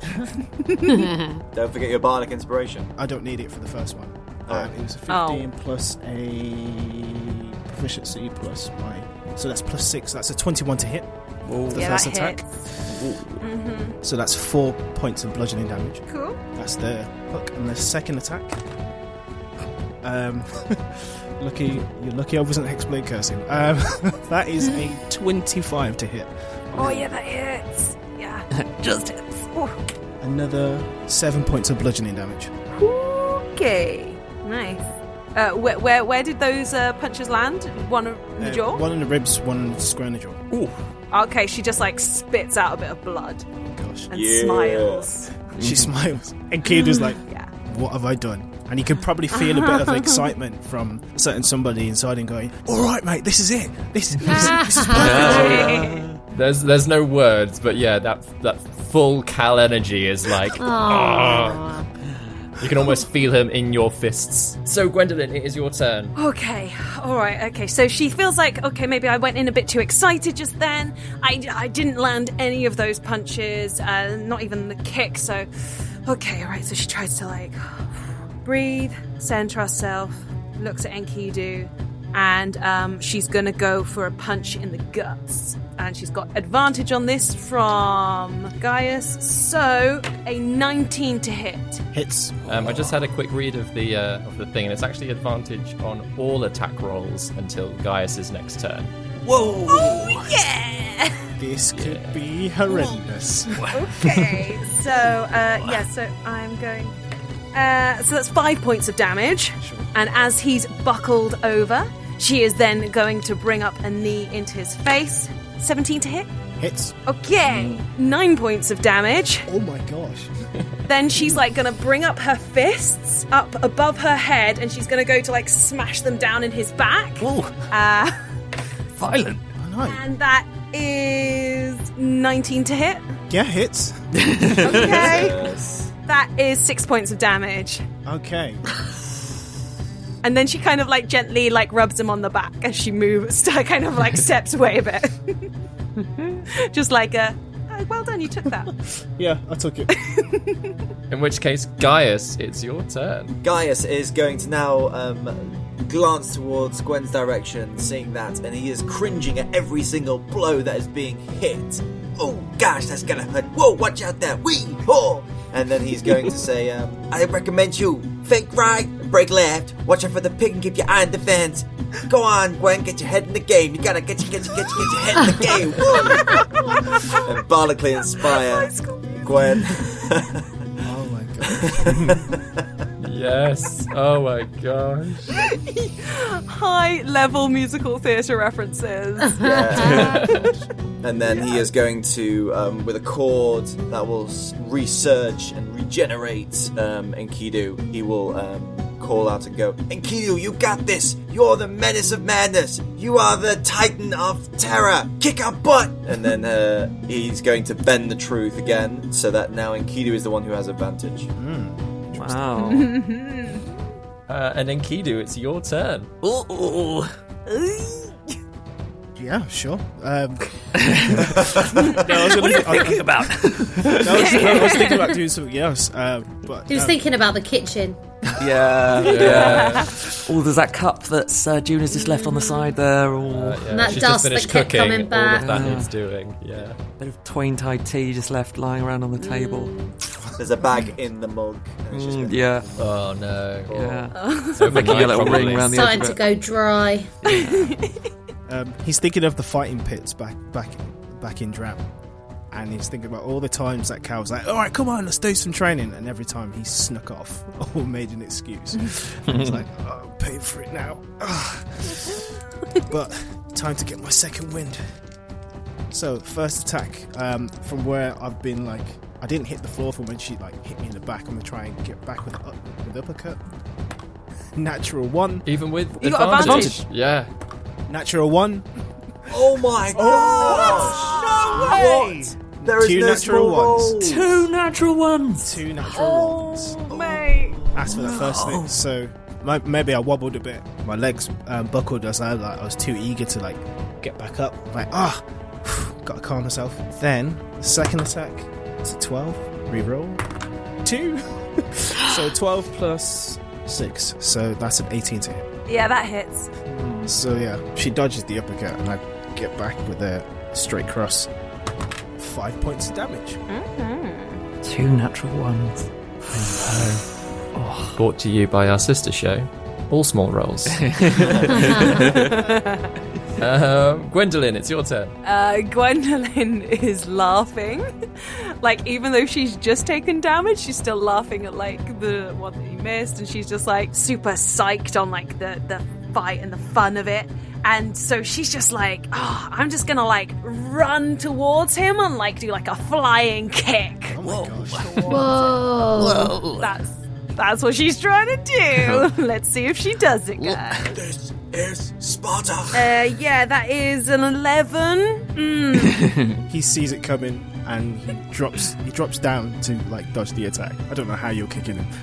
[laughs] Don't forget your Bardic Inspiration. I don't need it for the first one. Oh. Um, it was a Oh. 15 plus a proficiency plus my. So that's plus six. That's a 21 to hit. for the yeah, first that attack. hits. So that's four points of bludgeoning damage. Cool. That's the hook. And the second attack. Um, [laughs] lucky, you're lucky I wasn't hexblade cursing. Um, [laughs] that is a 25 to hit. Oh yeah, that hits. Yeah, [laughs] just hits. Ooh. Another seven points of bludgeoning damage. Okay, nice. Uh, where, where where did those uh, punches land? One in the Uh, jaw. One in the ribs, one in the square in the jaw. Ooh. Okay, she just like spits out a bit of blood Gosh. and Yeah. smiles. She smiles. Enkidu's like, [laughs] Yeah. what have I done? And you can probably feel a bit of [laughs] excitement from certain somebody inside and going, all right, mate, this is it. This, this, this is [laughs] perfect. there's there's no words, but yeah, that that full Cal energy is like. ah. You can almost feel him in your fists. So Gwendolyn, it is your turn. Okay, all right, okay. So she feels like, okay, maybe I went in a bit too excited just then. I, I didn't land any of those punches, uh, not even the kick. So, okay, all right. So she tries to like breathe, center herself, looks at Enkidu, and um, she's gonna go for a punch in the guts. And she's got advantage on this from Gaius. So a 19 to hit. Hits. Um, I just had a quick read of the uh, of the thing, and it's actually advantage on all attack rolls until Gaius's next turn. Whoa! Oh yeah! This could be horrendous. Okay, so uh, yeah, so I'm going. Uh, so that's five points of damage, and as he's buckled over, she is then going to bring up a knee into his face. Seventeen to hit. Hits. Okay, nine points of damage. Oh my gosh. [laughs] Then she's like gonna bring up her fists up above her head, and she's gonna go to like smash them down in his back. Oh, Uh, violent. [laughs] Oh no. and that is 19 to hit. Yeah, hits. [laughs] Okay, Yes. That is six points of damage. Okay. [laughs] And then she kind of like gently like rubs him on the back as she moves, [laughs] to kind of like [laughs] steps away a bit. Just like a, "Oh, well done, you took that. Yeah, I took it. In which case, Gaius, it's your turn. Gaius is going to now um, glance towards Gwen's direction, seeing that, and he is cringing at every single blow that is being hit. Oh gosh, that's gonna hurt. Whoa, watch out there. Wee! Oh! And then he's going to say, um, I recommend you fake right, break left, watch out for the pig and keep your eye on the fence. Go on, Gwen, get your head in the game. You gotta get your, get your, get your, get your head in the game. [laughs] Bardically inspire Gwen. [laughs] Oh my god. [laughs] Yes. Oh my gosh. High level musical theatre references. [laughs] Yeah. [laughs] and then he is going to, um, with a chord that will s- resurge and regenerate um, Enkidu, he will um, call out and go, Enkidu, you got this! You're the menace of madness! You are the titan of terror! Kick our butt! And then uh, he's going to bend the truth again, so that now Enkidu is the one who has advantage. Wow. [laughs] Uh, and Enkidu, it's your turn. Ooh. Yeah, sure. Um, [laughs] no, I was gonna, I, Thinking about. [laughs] no, I, was, I was thinking about doing something else, uh, but He was um, thinking about the kitchen. [laughs] yeah. Yeah. Oh, there's that cup that uh, June has just left on the side there. Or Uh, yeah. And that She's dust just finished that kept cooking. coming All back. of that Yeah. needs doing. Yeah. a bit of twain tied tea just left lying around on the table. There's a bag in the mug. and it's just Mm, gonna- yeah. Oh no. Yeah. So Making a little ring around the edge Starting of to it. go dry. [laughs] um, he's thinking of the fighting pits back, back, back in Dram, and he's thinking about all the times that Cal was like, "All right, come on, let's do some training," and every time he snuck off [laughs] or made an excuse. He's like, [laughs] oh, "I'm paying for it now." [sighs] But time to get my second wind. So first attack um, from where I've been like I didn't hit the floor from when she like hit me in the back. I'm gonna try and get back with up, with uppercut. Natural one, Even with You got advantage. advantage. Yeah. natural one. Oh my gosh! No way! What? There is Two no natural small ones. rolls. Two natural ones. Two natural ones. Oh, mate. As for the first thing, so my, maybe I wobbled a bit. My legs um, buckled as I like I was too eager to like get back up. Like ah, [sighs] gotta calm myself. Then the second attack, it's a twelve. Reroll two. [laughs] so twelve plus six. So that's an eighteen to hit. Yeah, that hits. So yeah, she dodges the uppercut, and I get back with a straight cross. Five points of damage. Two natural ones. [sighs] Brought to you by our sister show, All Small Rolls. [laughs] [laughs] um, Gwendolyn, it's your turn. Uh, Gwendolyn is laughing. [laughs] like, even though she's just taken damage, she's still laughing at, like, the one that you missed. And she's just, like, super psyched on, like, the, the fight and the fun of it. And so she's just like, oh, I'm just gonna, like, run towards him and, like, do, like, a flying kick. Oh my gosh. [laughs] Whoa. That's. That's what she's trying to do. [laughs] [laughs] Let's see if she does it, guys. This is Sparta. Uh, yeah, that is an 11. Mm. he sees it coming and he drops he drops down to like dodge the attack. I don't know how you're kicking him. [laughs]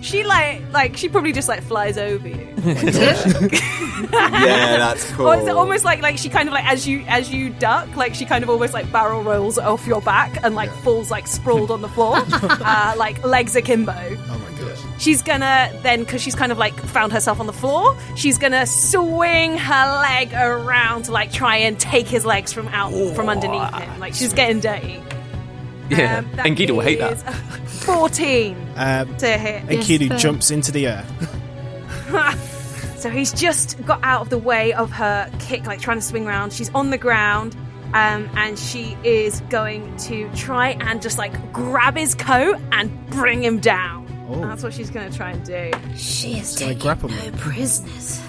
She like like she probably just like flies over you. [laughs] yeah, that's [laughs] cool. Or it's almost like like she kind of like as you as you duck, like she kind of almost like barrel rolls off your back and like falls like sprawled on the floor, uh, like legs akimbo. Oh my gosh. She's gonna then because she's kind of like found herself on the floor. She's gonna swing her leg around to like try and take his legs from out from underneath him. Like she's getting dirty. Yeah. Um, that and Guido will hate that. is Fourteen Um, to hit. and Yes, fair. jumps into the air. [laughs] So he's just got out of the way of her kick, like trying to swing around. She's on the ground, um, and she is going to try and just like grab his coat and bring him down. Oh. That's what she's going to try and do. She is Can I taking grapple no him? prisoners.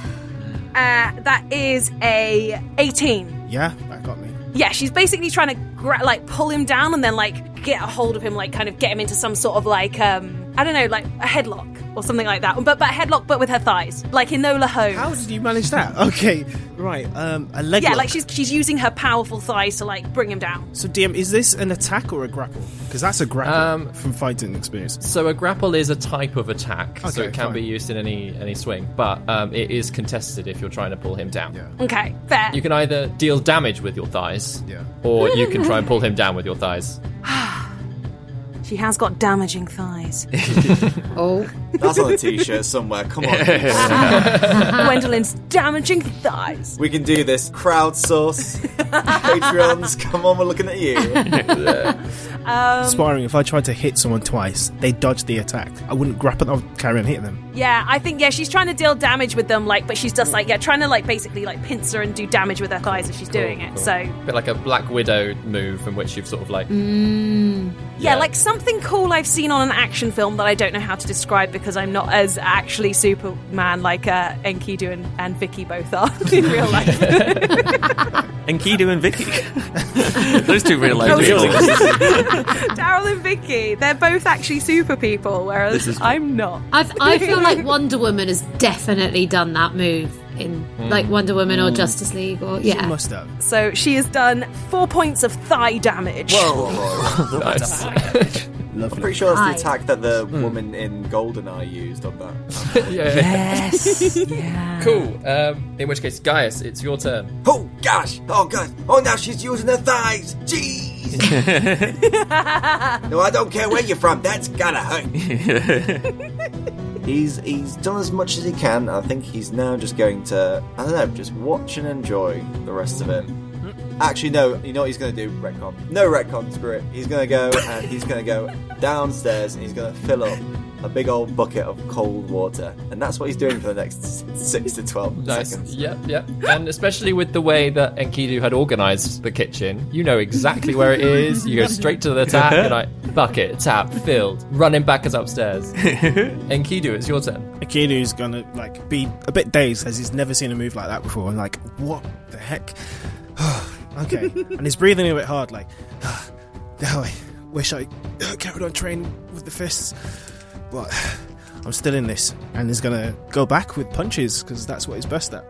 Uh, that is a 18. Yeah, that got me. Yeah, she's basically trying to gra- like pull him down and then like get a hold of him, like kind of get him into some sort of like um I don't know, like a headlock or something like that. But but a headlock, but with her thighs, like Enola Holmes. How did you manage that? [laughs] Okay, right. Um, a leg. yeah, lock. like she's she's using her powerful thighs to like bring him down. So, DM, is this an attack or a grapple? Because that's a grapple Um, from fighting experience. So a grapple is a type of attack, so it can fine. be used in any any swing, but um, it is contested if you're trying to pull him down. Yeah. Okay, fair. You can either deal damage with your thighs, Yeah. or you can try and pull him down with your thighs. [sighs] [laughs] She has got damaging thighs. [laughs] Oh, That's on a t-shirt somewhere. Come on. [laughs] Gwendolyn's damaging thighs. We can do this. Crowdsource. Patreons, come on, we're looking at you. Um, Sparring, if I tried to hit someone twice, they dodge the attack. I wouldn't grapple, I would carry on hitting them. Yeah, I think yeah, she's trying to deal damage with them, like, but she's just like yeah, trying to like basically like pincer and do damage with her thighs as she's doing it. Cool. So A bit like a Black Widow move in which you've sort of like. Yeah, Yeah. like something cool I've seen on an action film that I don't know how to describe because I'm not as actually Superman like uh, Enkidu and, and Vicky both are [laughs] in real life. [laughs] Enkidu and Vicky. [laughs] Those two real life Those people. Daryl and Vicky, they're both actually super people, whereas is- I'm not. I I feel like Wonder Woman has definitely done that move in like Wonder Woman or Justice League or You yeah. must have. So she has done four points of thigh damage. [laughs] Nice. I'm Lovely. pretty sure that's the attack that the woman in GoldenEye used on that. [laughs] yeah. Yes. [laughs] yeah. Cool. Um, in which case, Gaius, it's your turn. Oh gosh! Oh gosh! Oh now she's using her thighs! Jeez! no, I don't care where you're from, that's gotta hurt. He's he's done as much as he can. I think he's now just going to I don't know, just watch and enjoy the rest of it. Actually, no. You know what he's going to do? Retcon. No retcon. Screw it. He's going to go and he's going to go downstairs and he's going to fill up a big old bucket of cold water, and that's what he's doing for the next six to twelve Nice. seconds. Yep, yep. And especially with the way that Enkidu had organised the kitchen, you know exactly where it is. You go straight to the tap, you're like, bucket, tap, filled. Running back us upstairs. [laughs] Enkidu, it's your turn. Enkidu's gonna like be a bit dazed as he's never seen a move like that before. And like, what the heck? [sighs] okay, and he's breathing a bit hard. Like, now [sighs] oh, I wish I uh, carried on training with the fists, but [sighs] I'm still in this. And he's gonna go back with punches because that's what he's best at.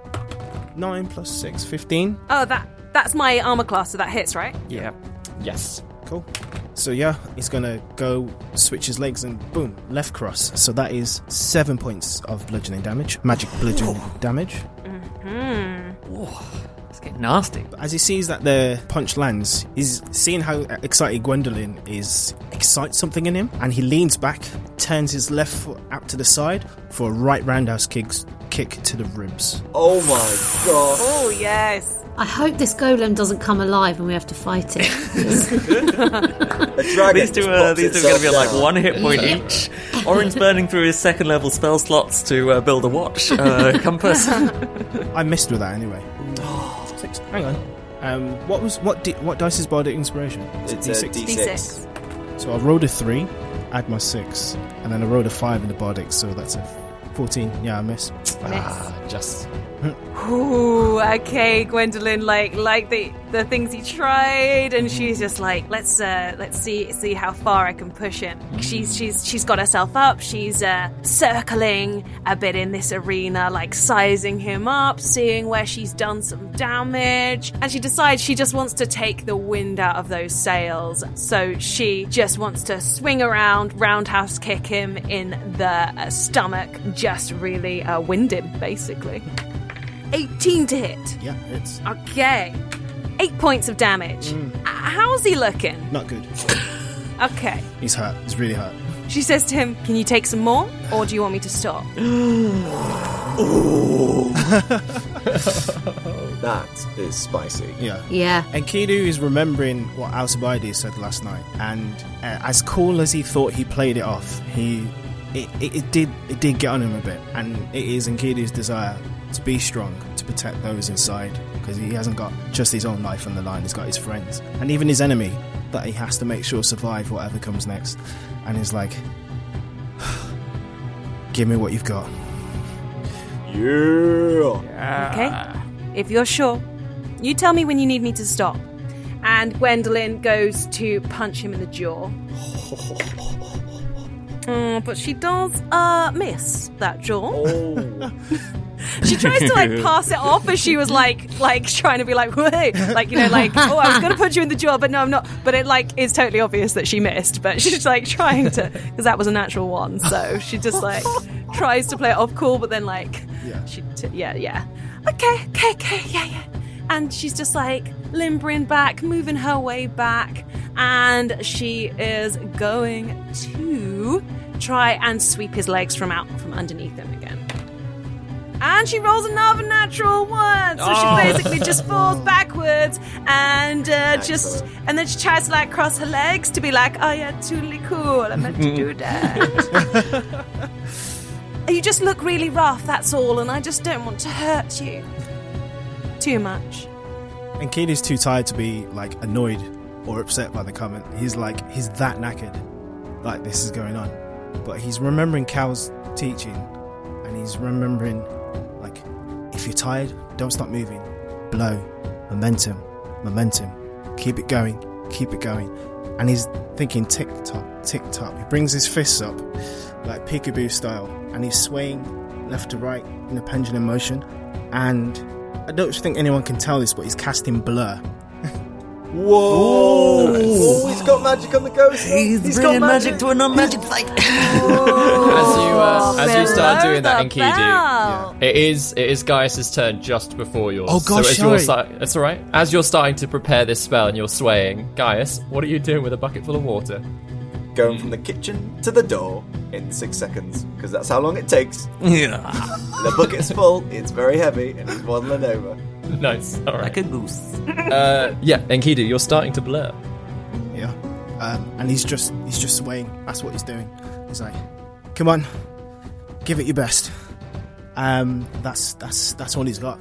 Nine plus six, 15. Oh, that that's my armor class, so that hits, right? Yeah. Yes. Cool. So yeah, he's gonna go switch his legs and boom, left cross. So that is seven points of bludgeoning damage, magic bludgeoning damage. Mm-hmm. It's getting nasty. As he sees that the punch lands, he's seeing how excited Gwendolyn is, excites something in him, and he leans back, turns his left foot out to the side for a right roundhouse kick, kick to the ribs. Oh my god! Oh yes. I hope this golem doesn't come alive and we have to fight it. [laughs] A dragon These two are pops these two are going to be itself like down. one hit point each. Orin's burning through his second level spell slots to uh, build a watch uh, [laughs] compass. I missed with that anyway. Six. Hang on. Um, what was what? Di- what dice is bardic inspiration? Is it It's a D6? D6. So I rolled a three, add my six, and then I rolled a five in the bardic, so that's a fourteen. Yeah, I miss. Ah, just. Ooh, okay, Gwendolyn, like like the the things he tried, and she's just like, let's uh let's see see how far I can push him. She's she's she's got herself up. She's uh circling a bit in this arena, like sizing him up, seeing where she's done some damage, and she decides she just wants to take the wind out of those sails. So she just wants to swing around, roundhouse kick him in the uh, stomach, just really uh, wind him, basically. 18 to hit. Yeah, it's Okay. Eight points of damage. Mm. Uh, How's he looking? not good. [laughs] Okay. He's hurt. He's really hurt. She says to him, Can you take some more? Or do you want me to stop? [gasps] [laughs] That is spicy. Yeah. yeah. Enkidu is remembering what Alcibiades said last night, and uh, as cool as he thought he played it off, he it, it, it did it did get on him a bit, and it is Enkidu's desire to be strong, to protect those inside, because he hasn't got just his own life on the line; he's got his friends and even his enemy that he has to make sure survive whatever comes next. And he's like, [sighs] "Give me what you've got." Yeah. Okay. If you're sure, you tell me when you need me to stop. And and Gwendolyn goes to punch him in the jaw. [laughs] Mm, but she does uh, miss that jaw. Oh. [laughs] She tries to like pass it off as she was like like trying to be like wait like you know like oh I was gonna punch you in the jaw but no I'm not but it like is totally obvious that she missed but [laughs] she's like trying to because that was a natural one so she just like tries to play it off cool but then like Yeah. she t- yeah yeah okay okay okay yeah yeah and she's just like limbering back moving her way back and she is going to try and sweep his legs from out from underneath him again and she rolls another natural one, so Oh. she basically just [laughs] falls backwards and uh, just, and then she tries to like cross her legs to be like, "Oh yeah, totally cool. I meant to do that." [laughs] you just look really rough, that's all, and I just don't want to hurt you too much. And Katie's too tired to be like annoyed or upset by the comment. He's like he's that knackered, like this is going on, but he's remembering Cal's teaching, and he's remembering like if you're tired, don't stop moving. Blow, momentum, momentum. Keep it going, keep it going. And he's thinking tick tock, tick tock. He brings his fists up like peekaboo style, and he's swaying left to right in a pendulum motion. And I don't think anyone can tell this, but he's casting blur. Whoa! Oh, he's got magic on the go. He's, got bringing magic to a non-magic fight. [laughs] as you uh, as you start doing that, the Enkidu, belt. it is it is Gaius's turn just before yours. Oh, gosh, so as you're sorry. that's all right. As you're starting to prepare this spell and you're swaying, Gaius, what are you doing with a bucket full of water? Going from the kitchen to the door in six seconds, because that's how long it takes. yeah, The bucket's full, it's very heavy, and he's waddling over. nice. All right. like a goose. Uh, yeah, Enkidu, you're starting to blur. Yeah. Um, and he's just he's just swaying. That's what he's doing. He's like, "Come on, give it your best." Um, that's that's that's all he's got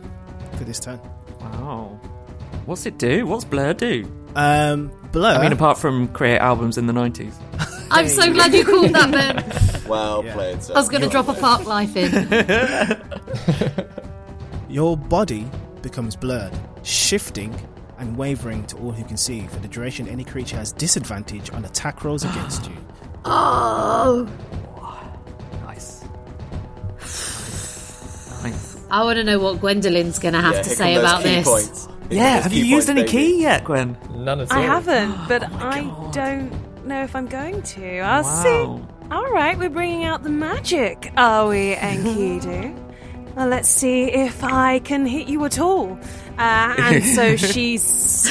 for this turn. Wow. What's it do? What's Blur do? Um, Blur. I mean, apart from create albums in the 90s. I'm so glad you called that, Ben. [laughs] Well Yeah. played, sir. I was going to drop a Parklife in. [laughs] your body becomes blurred, shifting and wavering to all who can see. For the duration, any creature has disadvantage on attack rolls against you. [gasps] Oh, Nice. [sighs] nice. I want to know what Gwendolyn's going to have Yeah, to say about this. Points. Yeah, have you used points, any baby. ki yet, Gwen? None at all. [gasps] Oh I haven't, but I don't know if I'm going to. I'll Wow. see. All right, we're bringing out the magic, are we, Enkidu? [laughs] well, let's see if I can hit you at all. Uh, and so [laughs] she's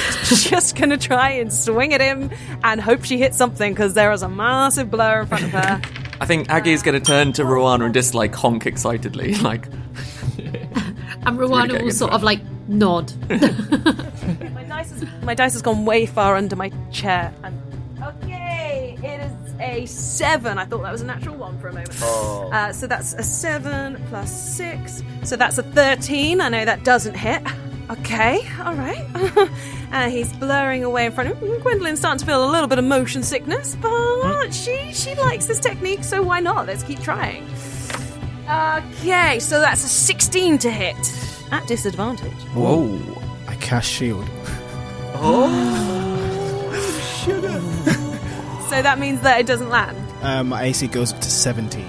just going to try and swing at him and hope she hits something because there is a massive blur in front of her. [laughs] I think Aggie's going to turn to Ruana and just like honk excitedly, like And Rwanda getting will sort of like nod. my dice has my dice has gone way far under my chair. And okay, it is a seven. I thought that was a natural one for a moment. Oh. Uh, so that's a seven plus six. So that's a thirteen. I know that doesn't hit. Okay, all right. [laughs] uh, he's blurring away in front of him. Gwendolyn's starting to feel a little bit of motion sickness, but she she likes this technique, so why not? Let's keep trying. Okay, so that's a sixteen to hit at disadvantage. whoa. I cast shield. [gasps] So that means that it doesn't land. Um, my AC goes up to 17. Ew.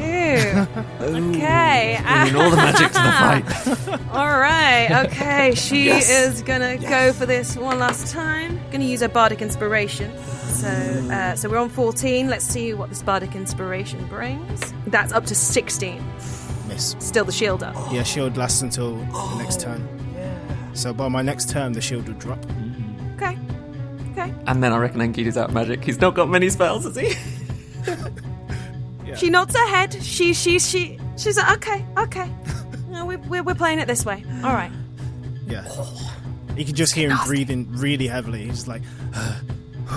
[laughs] okay. Bringing all the magic to the fight. [laughs] All right. Okay. She Yes. is gonna go for this one last time. Gonna use her bardic inspiration. So, uh, so we're on 14. Let's see what this bardic inspiration brings. That's up to 16. Miss. Still the shield up. Yeah, shield lasts until the next turn. [gasps] So by my next turn, the shield would drop. Okay. Okay. And then I reckon Enkidu's out of magic. He's not got many spells, has he? [laughs] She nods her head. She, she, she, she's like, okay, okay. [laughs] No, we, we're, we're playing it this way. All right. Yeah. You can just hear him breathing really heavily. He's like, [sighs]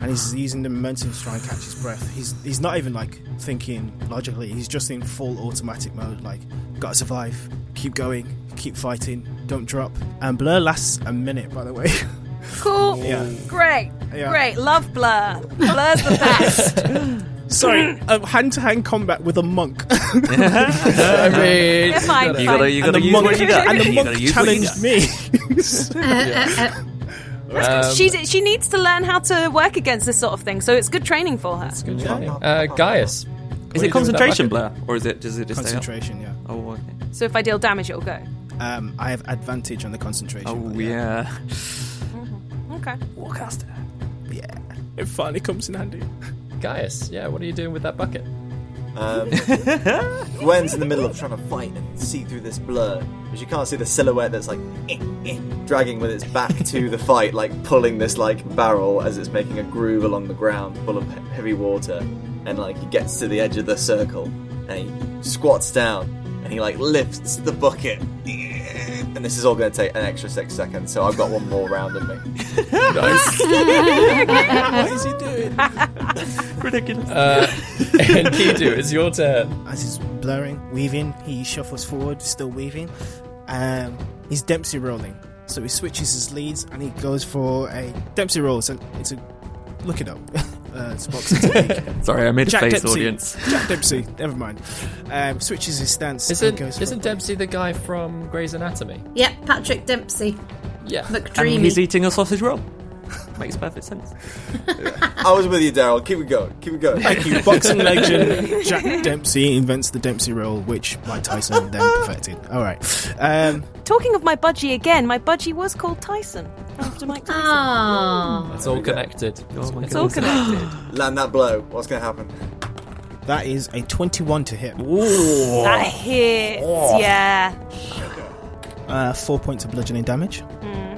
and he's using the momentum to try and catch his breath. He's he's not even like thinking logically. He's just in full automatic mode. Like, gotta survive, keep going, keep fighting, don't drop. And blur lasts a minute, by the way. [laughs] Cool. Yeah. Great. Yeah. Great. Love Blur. Blur's the best. [laughs] Sorry, hand to hand combat with a monk. [laughs] I mean, You're fine, You fine. gotta, you and gotta the use monk, what you got. and the monk gotta use what you challenged me. [laughs] Uh, uh, uh, um, She's, she needs to learn how to work against this sort of thing, so it's good training for her. It's good training. Uh, Gaius. Is it you doing with that concentration blur, or is it does it just stay concentration, yeah. Oh, okay. So if I deal damage, it'll go. Um, I have advantage on the concentration. Oh but yeah. Okay. Warcaster. yeah. It finally comes in handy. Gaius, yeah, what are you doing with that bucket? Um, [laughs] Gwen's in the middle of trying to fight and see through this blur, but you can't see the silhouette that's like eh, eh, dragging with its back to the [laughs] fight, like pulling this like barrel as it's making a groove along the ground full of he- heavy water. And like he gets to the edge of the circle and he squats down and he like lifts the bucket. And this is all going to take an extra six seconds, so I've got one more round in me. nice. [laughs] what is he doing? [laughs] Ridiculous. Uh, [laughs] Enkidu, it's your turn. As he's blurring, weaving, he shuffles forward, still weaving. Um, he's Dempsey rolling. So he switches his leads and he goes for a Dempsey roll. So it's a look it up. Uh, it's boxing technique. Sorry, I made a Jack face, Dempsey. audience. Jack Dempsey. Never mind. Um, switches his stance. Isn't, and goes isn't Dempsey the guy from Grey's Anatomy? Yep, Patrick Dempsey. Yeah. And McDreamy. he's eating a sausage roll. Makes perfect sense. [laughs] I was with you, Daryl. Keep it going. Keep it going. Thank you. [laughs] Boxing legend Jack Dempsey invents the Dempsey roll, which Mike Tyson then perfected. All right. Um, Talking of my budgie again, my budgie was called Tyson after Mike Tyson. Ah. It's all connected. Oh my it's all connected. Land that blow. What's going to happen? that is a 21 to hit. Ooh. that hits. Yeah. Uh, four points of bludgeoning damage. Mm-hmm.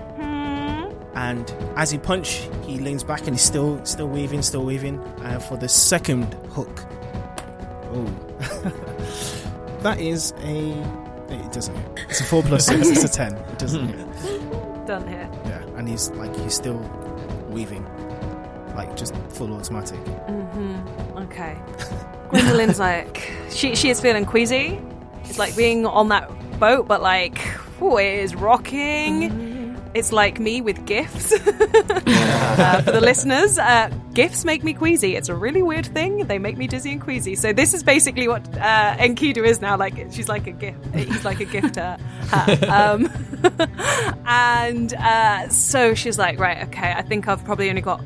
And as he punch, he leans back and he's still still weaving, still weaving. Uh, for the second hook. Oh. [laughs] that is a. It doesn't hit. It's a 4 plus 6. It's a 10. It doesn't hit. [laughs] Done here. Yeah. And he's like, he's still weaving. Like, just full automatic. Mm-hmm. Okay. [laughs] Gwendolyn's like, she she is feeling queasy. It's like being on that boat, but like, oh, it is rocking. It's like me with gifts. [laughs] uh, for the listeners, uh, gifts make me queasy. It's a really weird thing. They make me dizzy and queasy. So this is basically what uh, Enkidu is now. Like she's like a gift. He's like a gift to her. Um, [laughs] and uh, so she's like, right, okay. I think I've probably only got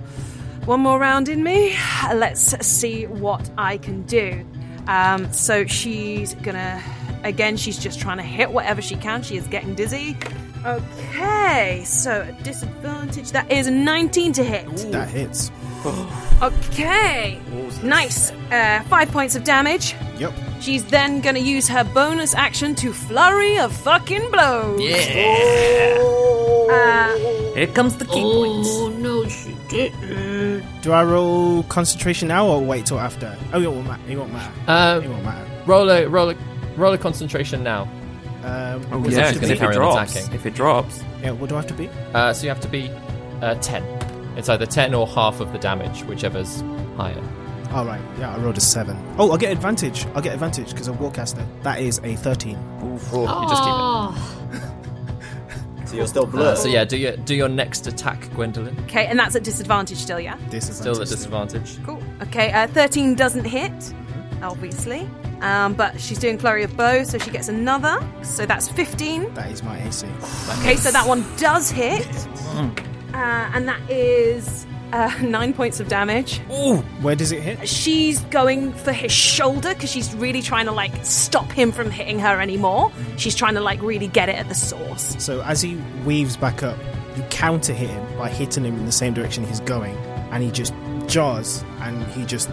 one more round in me. Let's see what I can do. Um, so she's gonna, again, she's just trying to hit whatever she can. She is getting dizzy. Okay, so a disadvantage. That is a 19 to hit. That hits. [gasps] Okay, nice. Uh, five points of damage. Yep. She's then gonna use her bonus action to flurry of fucking blows. Uh, Here comes the ki points. Oh no, she didn't. Do I roll concentration now or wait till after? Oh, it won't matter. It won't matter. it Um, won't matter. roll a roll a roll a concentration now. Um, Oh what do I yeah, to because if carry it on drops, attacking. if it drops, Yeah, what do I have to be? Uh, so you have to be uh, ten. It's either ten or half of the damage, whichever's higher. All right. Yeah, I rolled a seven. Oh, I'll get advantage. I'll get advantage because I'm warcaster. That is a thirteen. You just keep it. Oh, [laughs] So you're still Uh, blurred. so yeah, do your do your next attack, Gwendolyn. okay, and that's at disadvantage still, yeah? Disadvantage. Still at disadvantage. Cool. Okay, uh, 13 doesn't hit, obviously. Um, but she's doing Flurry of Bow, so she gets another. So that's 15. That is my AC. Okay, so that one does hit. Uh, and that is uh, [laughs] nine points of damage. Oh, where does it hit? She's going for his shoulder because she's really trying to like stop him from hitting her anymore. She's trying to like really get it at the source. So as he weaves back up, you counter hit him by hitting him in the same direction he's going, and he just jars and he just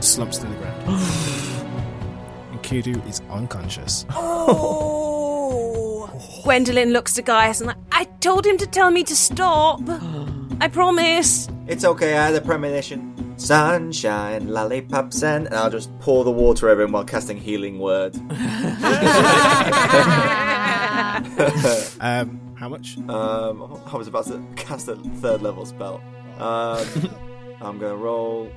slumps to the ground. [gasps] [gasps] [gasps] Enkidu is unconscious. [laughs] Oh. Gwendolyn looks to Gaius and like, I told him to tell me to stop. I promise. It's okay, I had a premonition. Sunshine, lollipops, and, and I'll just pour the water over him while casting healing word. [laughs] [laughs] Um, how much? Um, I was about to cast a third level spell. Um, I'm gonna roll.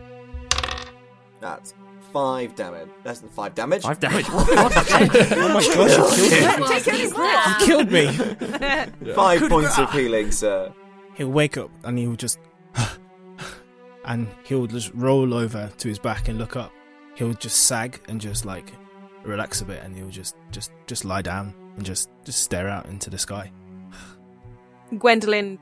That's five damage. That's five damage. five damage. [laughs] Oh, [laughs] oh my gosh, you killed me! You killed me! [laughs] Five points of healing, sir. He'll wake up and he'll just. [sighs] and he'll just roll over to his back and look up. He'll just sag and just like relax a bit, and he'll just just just lie down and just just stare out into the sky. Gwendolyn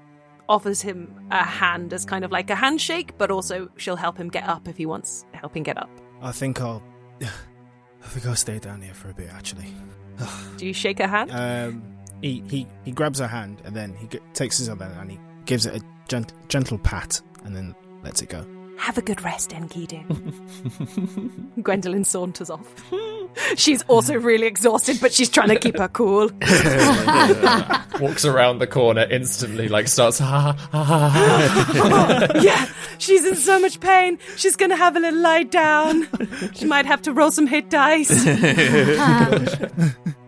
offers him a hand as kind of like a handshake, but also she'll help him get up if he wants helping get up. I think I'll. [sighs] I think I'll stay down here for a bit. Actually, [sighs] Do you shake her hand? um, he he he grabs her hand and then he g- takes his other and he gives it a gent- gentle pat and then lets it go. Have a good rest, Enkidu. [laughs] Gwendolyn saunters off. she's also really exhausted, but she's trying to keep her cool. [laughs] Walks around the corner instantly, like starts. Ha, ha, ha, ha. Oh, yeah, she's in so much pain. She's going to have a little lie down. She might have to roll some hit dice.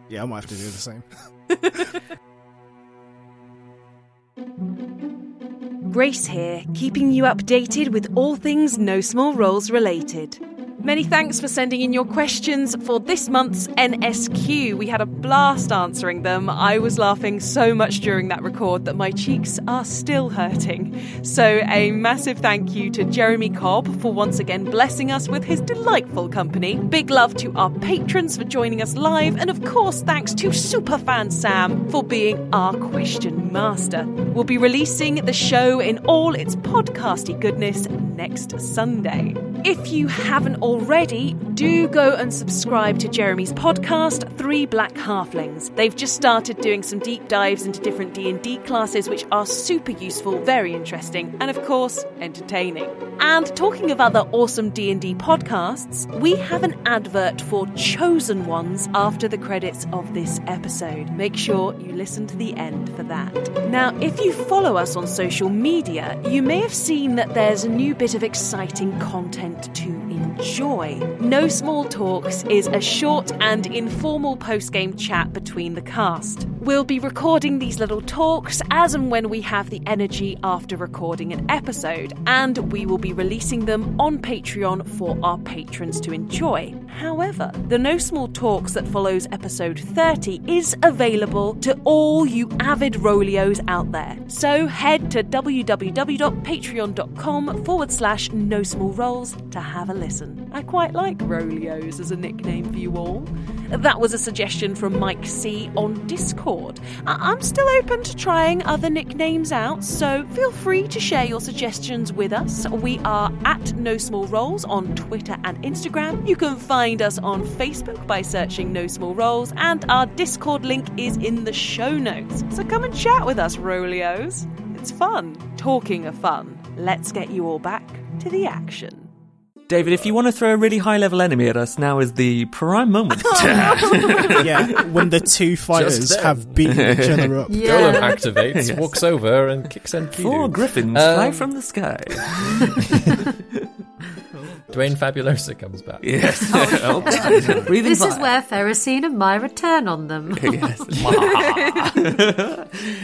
Yeah, I might have to do the same. [laughs] Grace here, keeping you updated with all things No Small Roles related. Many thanks for sending in your questions for this month's NSQ. We had a blast answering them. I was laughing so much during that record that my cheeks are still hurting. So, a massive thank you to Jeremy Cobb for once again blessing us with his delightful company. Big love to our patrons for joining us live, and of course, thanks to superfan Sam for being our question master. We'll be releasing the show in all its podcasty goodness next Sunday. If you haven't already, do go and subscribe to Jeremy's podcast, Three Black Halflings. They've just started doing some deep dives into different D&D classes which are super useful, very interesting, and of course, entertaining. And talking of other awesome D&D podcasts, we have an advert for Chosen Ones after the credits of this episode. Make sure you listen to the end for that. Now, if you follow us on social media, you may have seen that there's a new bit of exciting content to enjoy. No Small Talks is a short and informal post game chat between the cast. We'll be recording these little talks as and when we have the energy after recording an episode, and we will be releasing them on Patreon for our patrons to enjoy. However, the No Small Talks that follows episode 30 is available to all you avid Rolios out there. So head to www.patreon.com forward slash no small rolls to have a listen. I quite like Rolios as a nickname for you all. That was a suggestion from Mike C on Discord. I- I'm still open to trying other nicknames out, so feel free to share your suggestions with us. We are at No Small Rolls on Twitter and Instagram. You can find us on Facebook by searching No Small Rolls, and our Discord link is in the show notes. So come and chat with us, Rolios. It's fun. Talking of fun, let's get you all back to the action. David, if you want to throw a really high level enemy at us, now is the prime moment. [laughs] yeah, when the two fighters have beaten each [laughs] other up. Golem activates, [laughs] Yes. walks over, and kicks Enkidu. Four griffins Um, fly from the sky. Dwayne Fabulosa comes back. Yes. Oh, [laughs] [laughs] breathing This is where Ferrocine and Myra turn on them. [laughs] yes.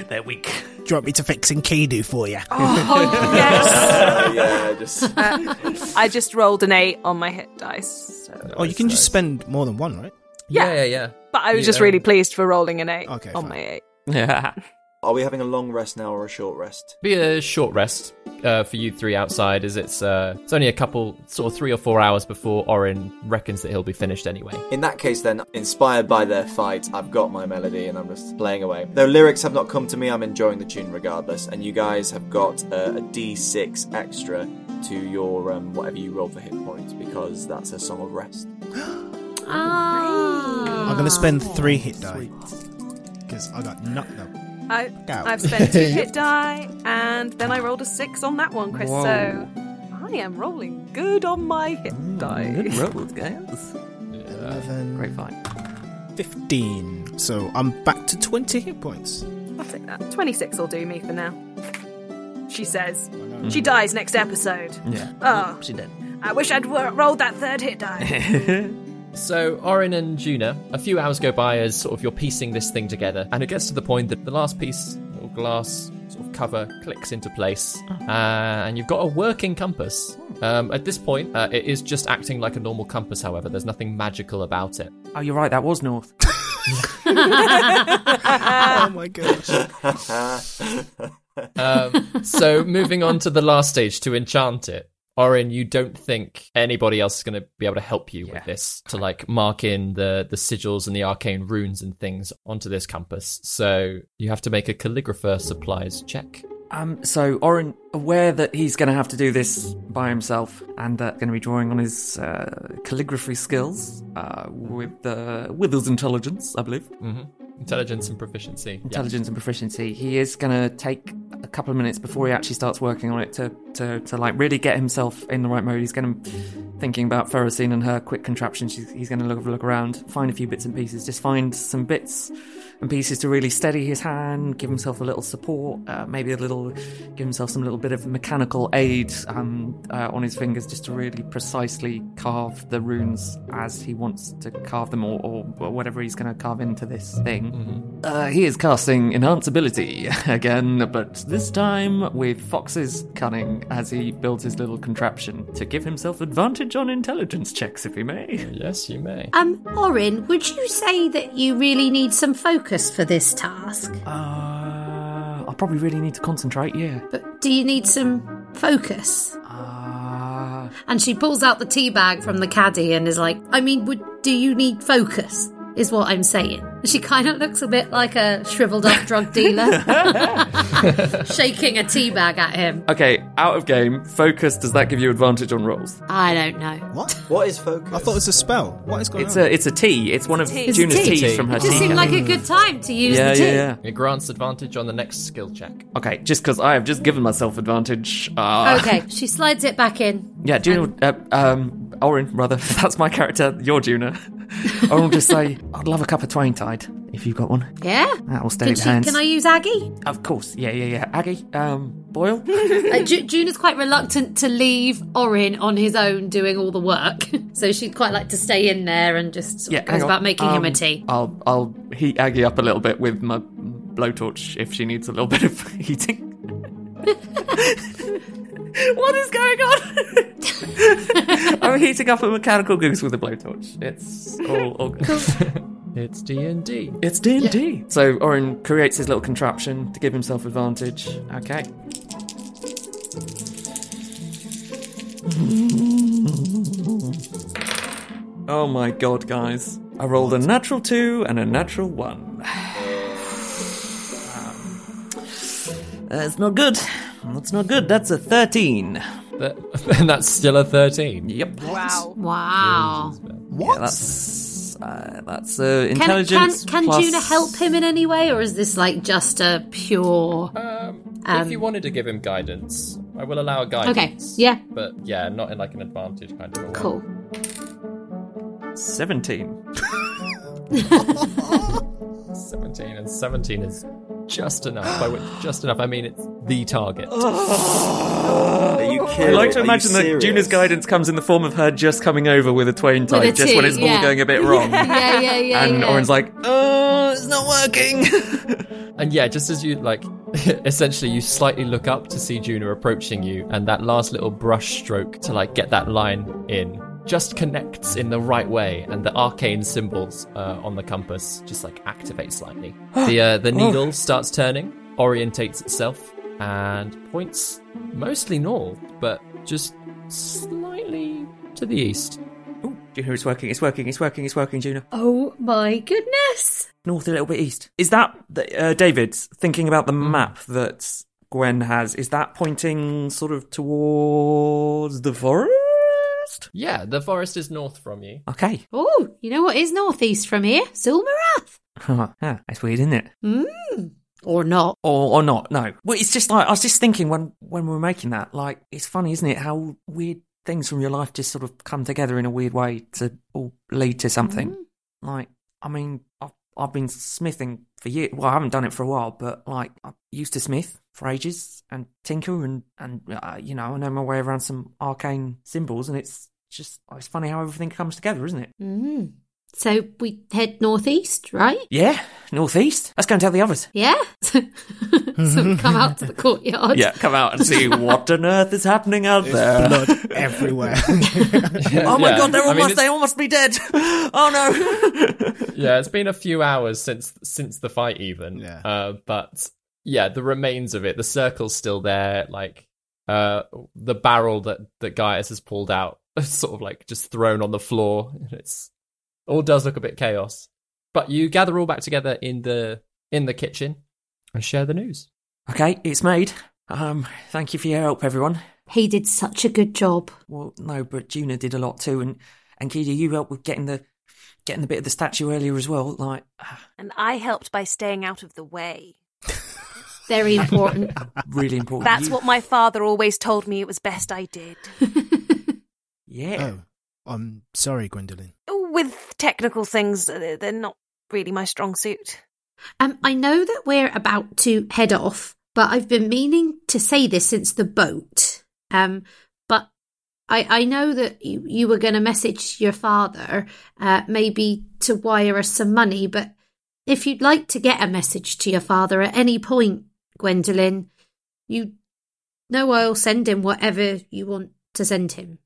They're weak. Do you want me to fix Enkidu for you? Oh, yes! yeah, just uh, I just rolled an 8 on my hit dice. So. Oh, you can just spend more than one, right? Yeah, yeah, yeah. But I was just really pleased for rolling an 8 Okay, on fine. my 8. Yeah. Are we having a long rest now or a short rest? Be a short rest uh, for you three outside, as it's uh, it's only a couple, sort of three or four hours before Orin reckons that he'll be finished anyway. In that case, then, inspired by their fight, I've got my melody and I'm just playing away. Though lyrics have not come to me, I'm enjoying the tune regardless. And you guys have got uh, a D6 extra to your um, whatever you roll for hit points because that's a song of rest. [gasps] Ah. I'm gonna spend three hit die because I got knocked up. I, Go. I've spent two [laughs] hit die, and then I rolled a 6 on that one, Chris. Whoa. So I am rolling good on my hit mm, die. Good rolls, guys. Eleven, Great fight. fifteen. So I'm back to twenty hit points. I'll take that. 26 will do me for now. She says. She dies next episode. Yeah. Oh, She did. I wish I'd wo- rolled that third hit die. [laughs] So Orin and Juna, a few hours go by as sort of you're piecing this thing together, and it gets to the point that the last piece or glass sort of cover clicks into place, uh, and you've got a working compass. Um, at this point, uh, it is just acting like a normal compass. However, there's nothing magical about it. Oh, you're right. That was north. [laughs] oh my gosh! Um, so moving on to the last stage to enchant it. Orin, you don't think anybody else is going to be able to help you with this to like mark in the the sigils and the arcane runes and things onto this compass. So you have to make a calligrapher supplies check. Um, so Orin, aware that he's going to have to do this by himself, and uh, going to be drawing on his uh, calligraphy skills uh, with uh, with his intelligence, I believe. Mm-hmm. Intelligence and proficiency. Intelligence and proficiency. He is going to take a couple of minutes before he actually starts working on it to, to, to like really get himself in the right mode. He's going to thinking about Ferrocine and her quick contraption. She's, he's going to look look around, find a few bits and pieces, just find some bits and pieces to really steady his hand, give himself a little support, uh, maybe a little, give himself some little bit of mechanical aid um, uh, on his fingers, just to really precisely carve the runes as he wants to carve them, or, or, or whatever he's going to carve into this thing. Uh, he is casting enhance ability [laughs] again, but this time with Fox's cunning as he builds his little contraption to give himself advantage on intelligence checks, if he may. Yes, you may. Um, Orin, would you say that you really need some focus for this task? Uh, I probably really need to concentrate, yeah. But do you need some focus? Uh, And she pulls out the tea bag from the caddy and is like, I mean, would do you need focus? Is what I'm saying. She kind of looks a bit like a shriveled up drug dealer, [laughs] shaking a tea bag at him. okay, out of game. Focus. Does that give you advantage on rolls? I don't know. What? What is focus? I thought it was a spell. What is going It's on? a it's a tea. It's one of tea. It's Juna's tea. teas from her It just tea. seemed cabinet. like a good time to use yeah, the tea. yeah, yeah. It grants advantage on the next skill check. Okay, just because I have just given myself advantage. Uh, Okay, [laughs] she slides it back in. Yeah, Juna, uh, um, Orin, rather, [laughs] that's my character, you're Juna. [laughs] I'll just say, I'd love a cup of twain tide, if you've got one. Yeah. That will stay Can, the she, hands. can I use Aggie? Of course, yeah, yeah, yeah. Aggie, um, Boyle? [laughs] Uh, Ju- June is quite reluctant to leave Orin on his own doing all the work, [laughs] so she'd quite like to stay in there and just yeah, goes about making him a Um, tea. I'll, I'll heat Aggie up a little bit with my blowtorch if she needs a little bit of heating. [laughs] what is going on? [laughs] I'm heating up a mechanical goose with a blowtorch. It's all, all good. [laughs] It's D and D. It's D and D. So Orin creates his little contraption to give himself advantage. Okay. Oh my god, guys! I rolled a natural two and a natural one. Um, That's not good. That's not good. That's a thirteen. That, and [laughs] that's still a 13. Yep. Wow. Wow. Yeah, that's uh, that's uh, Can, can, can plus- Juna help him in any way, or is this like just a pure. Um, Um, if you wanted to give him guidance, I will allow a guidance. Okay. Yeah, But yeah, not in like an advantage kind of a way. cool. Seventeen. [laughs] 17 and 17 is just enough. By which just enough, I mean it's the target. [gasps] Are you kidding? I like to Are imagine that serious? Juna's guidance comes in the form of her just coming over with a twain a type, just when tea, it's all going a bit [laughs] wrong. Yeah, yeah, yeah. and yeah. Orin's like, oh, it's not working. [laughs] And yeah, just as you like, [laughs] essentially, you slightly look up to see Juna approaching you, and that last little brush stroke to like get that line in just connects in the right way, and the arcane symbols uh, on the compass just like activate slightly. [gasps] the uh, the needle starts turning, orientates itself, and points mostly north, but just slightly to the east. oh, Juna, it's working, it's working, it's working, it's working, Juno. Oh my goodness. North a little bit east. Is that, the- uh, David, thinking about the Hmm. map that Gwen has, is that pointing sort of towards the forest? Yeah, the forest is north from you. Okay. Oh, you know what is northeast from here? Zulmarath. yeah, [laughs] that's weird, isn't it? Hmm. Or not. or or not. No. Well, it's just like I was just thinking when when we were making that. Like, it's funny, isn't it? How weird things from your life just sort of come together in a weird way to all lead to something. Like, I mean, I've been smithing for years. Well, I haven't done it for a while, but like, I used to smith for ages and tinker and and uh, you know, I know my way around some arcane symbols, and it's just it's funny how everything comes together, isn't it? Mm. So we head northeast, right? Yeah, northeast. Let's go and tell the others. Yeah. [laughs] so we come out to the courtyard. Yeah, come out and see [laughs] what on earth is happening out there. Blood [laughs] everywhere. Oh my Yeah. god, they're I mean, almost they all must be dead. Oh no. yeah, it's been a few hours since since the fight, even. Yeah. Uh, but yeah, the remains of it, the circle's still there. Like uh, the barrel that that Gaius has pulled out, sort of like just thrown on the floor. It's all does look a bit chaos. But you gather all back together in the in the kitchen and share the news. Okay, it's made. Um, thank you for your help, everyone. He did such a good job. Well, no, but Juna did a lot too, and and Kida, you helped with getting the getting the bit of the statue earlier as well. Like, [sighs] And I helped by staying out of the way. [laughs] Very important. [laughs] really important. That's You- what my father always told me it was best I did. [laughs] Yeah. Oh, I'm sorry, Gwendolyn. With technical things, uh, they're not really my strong suit. Um, I know that we're about to head off, but I've been meaning to say this since the boat. Um, but I, I know that you, you were going to message your father, uh, maybe to wire us some money. But if you'd like to get a message to your father at any point, Gwendolyn, you know I'll send him whatever you want to send him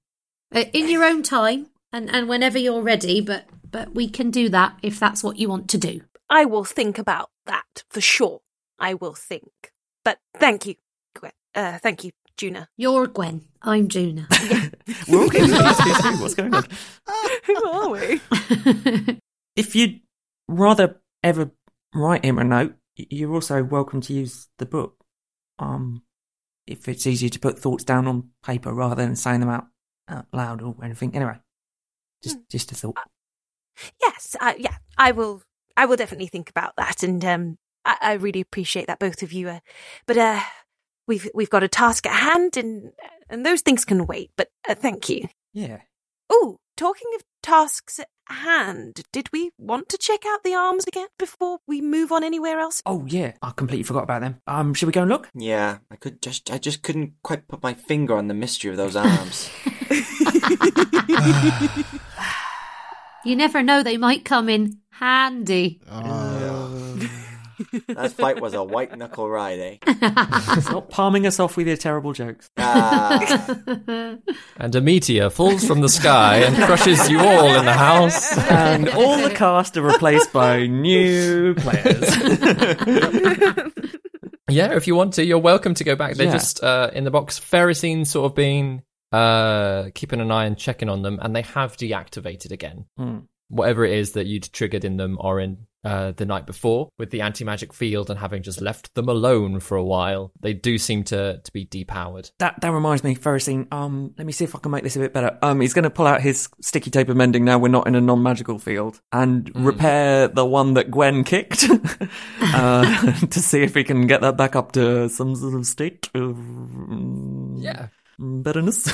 in your own time and, and whenever you're ready. But but we can do that if that's what you want to do. I will think about that for sure. I will think. But thank you, Gwen. Uh, thank you, Juna. You're Gwen. I'm Juna. [laughs] [laughs] We're all getting confused here too. What's going on? [laughs] Who are we? If you'd rather ever write him a note, you're also welcome to use the book. Um, if it's easier to put thoughts down on paper rather than saying them out, out loud or anything. Anyway, just just a thought. Yes, uh, yeah, I will. I will definitely think about that, and um, I, I really appreciate that both of you. Uh, but uh, we've we've got a task at hand, and and those things can wait. But uh, thank you. Yeah. Oh, talking of tasks hand, did we want to check out the arms again before we move on anywhere else? Oh yeah, I completely forgot about them. Um, should we go and look? Yeah, I could just I just couldn't quite put my finger on the mystery of those arms. [laughs] [sighs] you never know, they might come in handy. That fight was a white knuckle ride, eh? Stop palming us off with your terrible jokes. Ah, [laughs] And a meteor falls from the sky and crushes you all in the house. and all the cast are replaced by new players. [laughs] Yeah, if you want to, you're welcome to go back. They're Yeah. just uh, in the box. Ferrocine's sort of been uh, keeping an eye and checking on them, and they have deactivated again. Hmm. Whatever it is that you'd triggered in them or in uh, the night before with the anti magic field and having just left them alone for a while, they do seem to, to be depowered. That that reminds me, Ferrocine. Um, let me see if I can make this a bit better. Um, he's going to pull out his sticky tape of mending. Now we're not in a non-magical field, and repair the one that Gwen kicked, [laughs] uh, [laughs] to see if he can get that back up to some sort of state of mm, Yeah. betterness.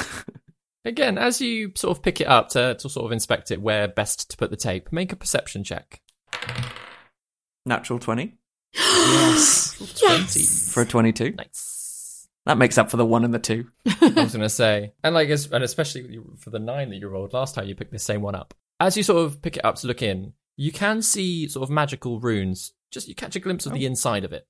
[laughs] Again, as you sort of pick it up to, to sort of inspect it where best to put the tape, make a perception check. Natural twenty [gasps] yes. for a twenty-two. Nice. That makes up for the one and the two. I was going to say, and like, and especially for the nine that you rolled last time, you picked the same one up. As you sort of pick it up to look in, you can see sort of magical runes. Just you catch a glimpse of the inside of it,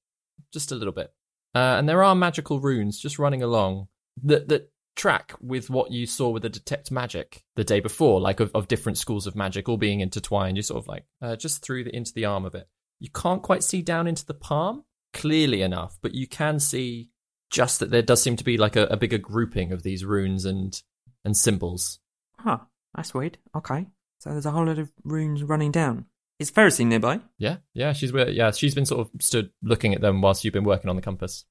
just a little bit, uh, and there are magical runes just running along that that track with what you saw with the detect magic the day before, like of, of different schools of magic all being intertwined. You sort of like uh, just through the into the arm of it. You can't quite see down into the palm clearly enough, but you can see just that there does seem to be like a, a bigger grouping of these runes and and symbols. Huh. That's weird. Okay. So there's a whole lot of runes running down. Is Ferrocine nearby? Yeah, yeah, she's yeah, she's been sort of stood looking at them whilst you've been working on the compass.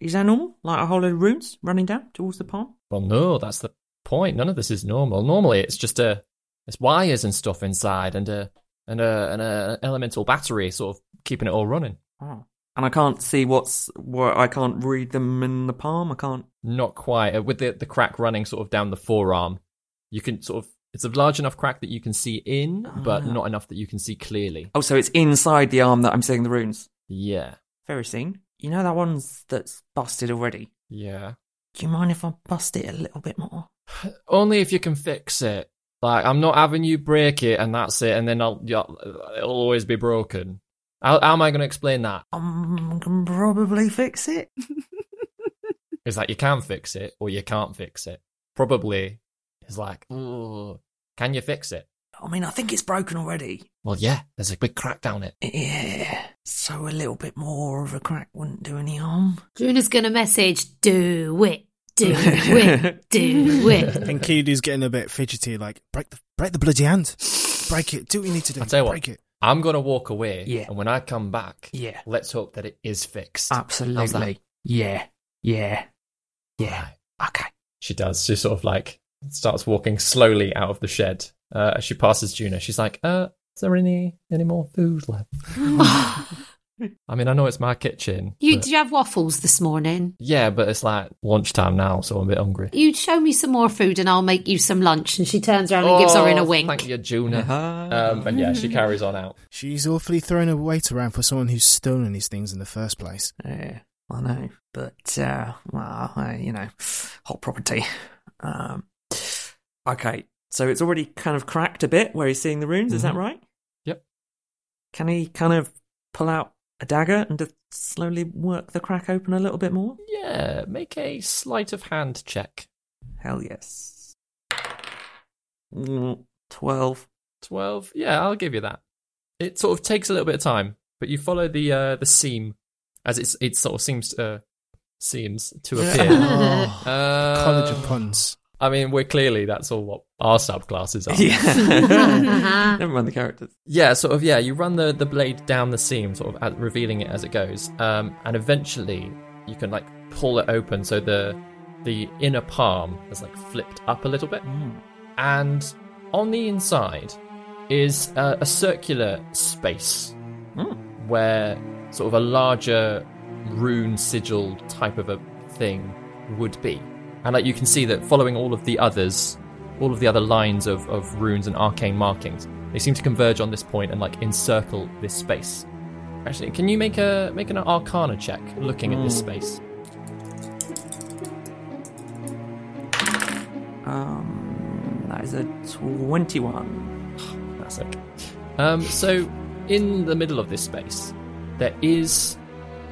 Is that normal? Like a whole lot of runes running down towards the palm? Well, no, that's the point. None of this is normal. Normally, it's just a it's wires and stuff inside, and a and a and a elemental battery sort of keeping it all running. Oh. And I can't see what's what. I can't read them in the palm. I can't. Not quite uh, with the the crack running sort of down the forearm. You can sort of it's a large enough crack that you can see in, but Ah. not enough that you can see clearly. Oh, so it's inside the arm that I'm seeing the runes. Yeah, Ferrocine, you know that one's that's busted already. yeah. Do you mind if I bust it a little bit more? [sighs] Only if you can fix it. Like I'm not having you break it and that's it, and then I'll yeah, it'll always be broken. How, how am I going to explain that? Um, I can probably fix it. Is that you can fix it or you can't fix it? Probably is like, "Ooh, can you fix it? I mean, I think it's broken already. Well, yeah. There's a big crack down it. Yeah. So a little bit more of a crack wouldn't do any harm. Juna's going to message, do it. Do it. Do it. [laughs] And Kidu's getting a bit fidgety, like break the break the bloody hand, break it. Do what you need to do. I'll tell you what. break it. I'm gonna walk away. Yeah. And when I come back, Yeah. let's hope that it is fixed. Absolutely. Yeah. Yeah. Yeah. Okay. She does. She sort of like starts walking slowly out of the shed. Uh, as she passes Juno, she's like, "Uh, is there any any more food left?" [laughs] [laughs] I mean, I know it's my kitchen. You but- did you have waffles this morning? yeah, but it's like lunchtime now, so I'm a bit hungry. You show me some more food and I'll make you some lunch. And she turns around and gives her in a Oh, wink. Thank you, Juno. Um, and yeah, she carries on out. She's awfully throwing her weight around for someone who's stolen these things in the first place. Yeah, I know. But, uh, well, uh, you know, hot property. Um, okay. So it's already kind of cracked a bit where he's seeing the runes, is that Mhm. right? Yep. Can he kind of pull out a dagger and just slowly work the crack open a little bit more? Yeah, make a sleight of hand check. Hell yes. Mm, 12. 12 yeah i'll give you that it sort of takes a little bit of time but you follow the uh the seam as it's it sort of seems uh seems to appear Oh, [laughs] Um, College of puns. I mean we're clearly that's all what our subclasses are. Yeah. [laughs] Never mind the characters. yeah sort of yeah you run the the blade down the seam sort of at, revealing it as it goes. Um and eventually you can like pull it open so the the inner palm is like flipped up a little bit. And on the inside is uh, a circular space where sort of a larger rune sigil type of a thing would be and like you can see that following all of the others all of the other lines of, of runes and arcane markings they seem to converge on this point and like encircle this space actually can you make a make an arcana check looking at this space Um, that is a 21. [sighs] Classic. Um, so, in the middle of this space, there is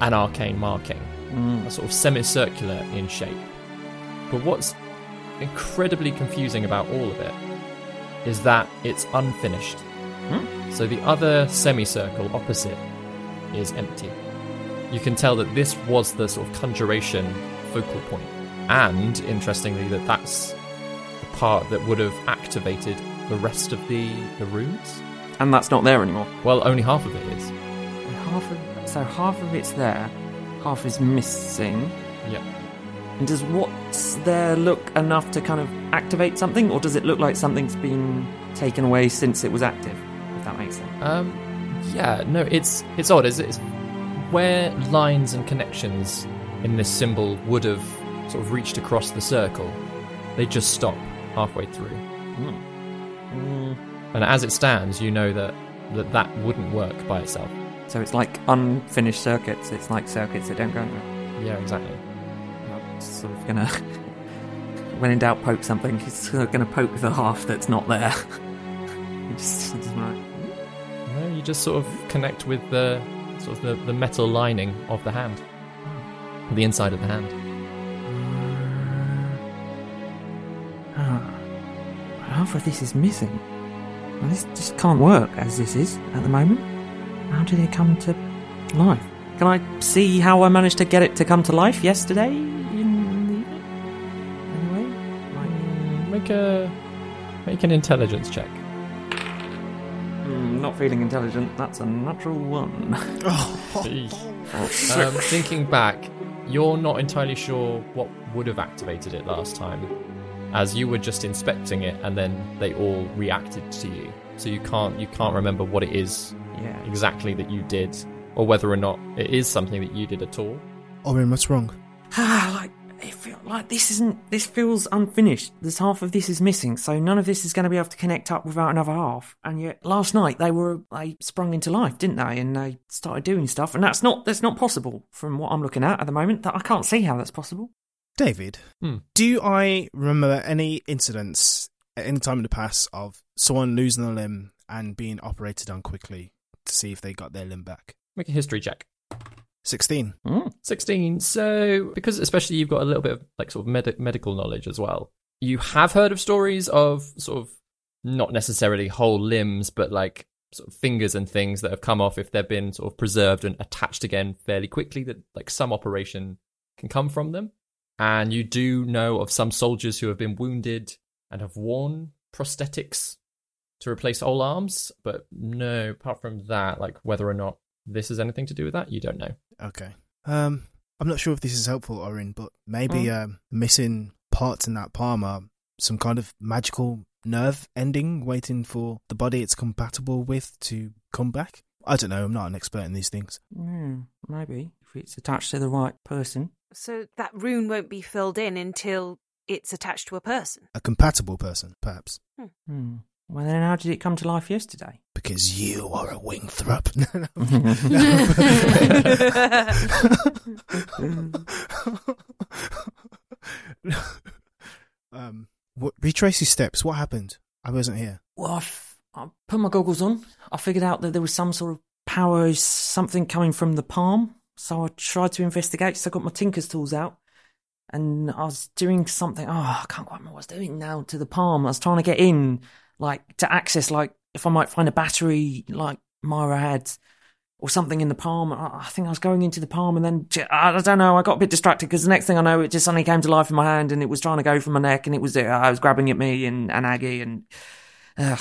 an arcane marking, a sort of semicircular in shape. But what's incredibly confusing about all of it is that it's unfinished. Hmm? So, the other semicircle opposite is empty. You can tell that this was the sort of conjuration focal point. And, interestingly, that that's the part that would have activated the rest of the, the runes. And that's not there anymore. Well, only half of it is. Half of, so half of it's there, half is missing. Yep. And does what's there look enough to kind of activate something, or does it look like something's been taken away since it was active? If that makes sense. Um, yeah, no, it's it's odd. Is it's where lines and connections in this symbol would have sort of reached across the circle, they just stop halfway through. And as it stands, you know that that, that wouldn't work by itself. So it's like unfinished circuits. It's like circuits that don't go anywhere. Yeah, exactly. Sort of gonna, when in doubt, poke something. He's sort of gonna poke the half that's not there. [laughs] Just, like, No, you just sort of connect with the sort of the, the metal lining of the hand, the inside of the hand. Ah, half of this is missing. Well, this just can't work as this is at the moment. How did it come to life? Can I see how I managed to get it to come to life yesterday? Make a make an intelligence check. mm, not feeling intelligent. That's a natural one. [laughs] um, thinking back, you're not entirely sure what would have activated it last time, as you were just inspecting it, and then they all reacted to you. So you can't you can't remember what it is Yeah. exactly that you did, or whether or not it is something that you did at all. Orin, what's wrong? Ah, [sighs] like it feels like this isn't. This feels unfinished. There's half of this is missing, so none of this is going to be able to connect up without another half. And yet, last night they were they sprung into life, didn't they? And they started doing stuff, and that's not that's not possible from what I'm looking at at the moment. That I can't see how that's possible. David, Hmm. do I remember any incidents at any time in the past of someone losing a limb and being operated on quickly to see if they got their limb back? Make a history check. 16. Mm. 16. So, because especially you've got a little bit of like sort of med- medical knowledge as well, you have heard of stories of sort of not necessarily whole limbs, but like sort of fingers and things that have come off if they've been sort of preserved and attached again fairly quickly, that like some operation can come from them. And you do know of some soldiers who have been wounded and have worn prosthetics to replace old arms, but no, apart from that, like whether or not this has anything to do with that, you don't know. Okay. Um, I'm not sure if this is helpful, Orin, but maybe um, missing parts in that palm are some kind of magical nerve ending waiting for the body it's compatible with to come back. I don't know. I'm not an expert in these things. Hmm, maybe if it's attached to the right person. So that rune won't be filled in until it's attached to a person. A compatible person, perhaps. Hmm. Well, then how did it come to life yesterday? Because you are a wingthrup. [laughs] No, no. [laughs] um, what, retrace your steps. What happened? I wasn't here. Well, I, f- I put my goggles on. I figured out that there was some sort of power, something coming from the palm. So I tried to investigate. So I got my tinker's tools out. And I was doing something. Oh, I can't quite remember what I was doing now to the palm. I was trying to get in, like, to access, like, if I might find a battery, like Myra had, or something in the palm. I, think I was going into the palm and then, I don't know, I got a bit distracted because the next thing I know, it just suddenly came to life in my hand and it was trying to go from my neck and it was, uh, I was grabbing at me and, and Aggie and, ugh.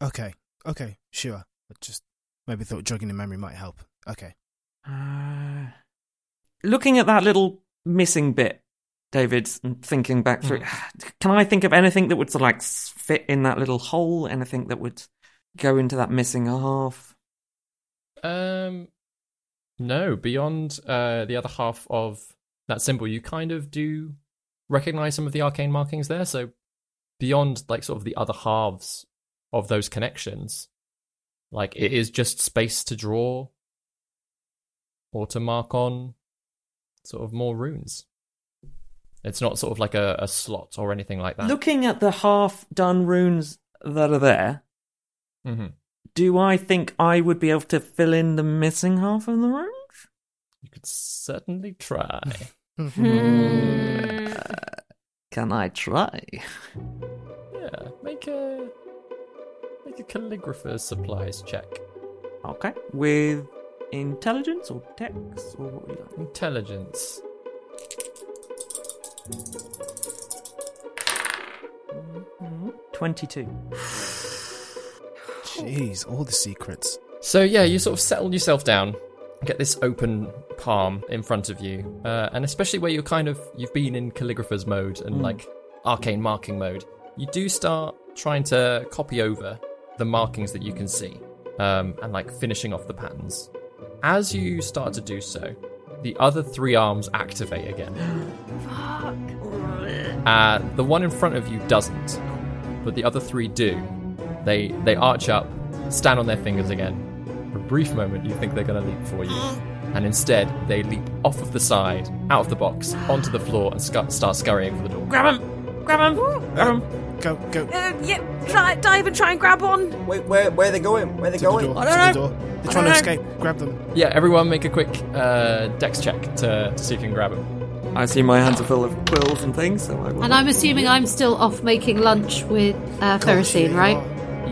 Okay. Okay. Sure. I just maybe thought jogging the memory might help. Okay. Uh, looking at that little missing bit, David, and thinking back through, [sighs] can I think of anything that would sort of like fit in that little hole? Anything that would go into that missing half? Um, no, beyond uh, the other half of that symbol, you kind of do recognize some of the arcane markings there. So beyond like sort of the other halves of those connections, like it is just space to draw or to mark on sort of more runes. It's not sort of like a, a slot or anything like that. Looking at the half done runes that are there, hmm do I think I would be able to fill in the missing half of the runes? You could certainly try. [laughs] Can I try? yeah, make a make a calligrapher's supplies check. Okay. With intelligence or dex or what would you like? Intelligence. Mhm. 22. Jeez, all the secrets. So yeah, you sort of settle yourself down, get this open palm in front of you, uh, and especially where you're kind of you've been in calligrapher's mode and Mm. like arcane marking mode, you do start trying to copy over the markings that you can see, um, and like finishing off the patterns. As you start to do so, the other three arms activate again. [gasps] [gasps] Uh, the one in front of you doesn't, but the other three do. They they arch up, stand on their fingers again. For a brief moment, you think they're going to leap for you, and instead they leap off of the side, out of the box, onto the floor, and sc- start scurrying for the door. Grab him! Grab him! Grab him! Go, go. Uh, yeah, try, dive and try and grab one. Wait, where where are they going? Where are they To the going? door. I don't the know. door. They're I trying to escape. Grab them. Yeah, everyone make a quick uh, dex check to, to see if you can grab him. I see my hands are full of quills and things, so I will. And I'm assuming I'm still off making lunch with uh, Ferrocine, right?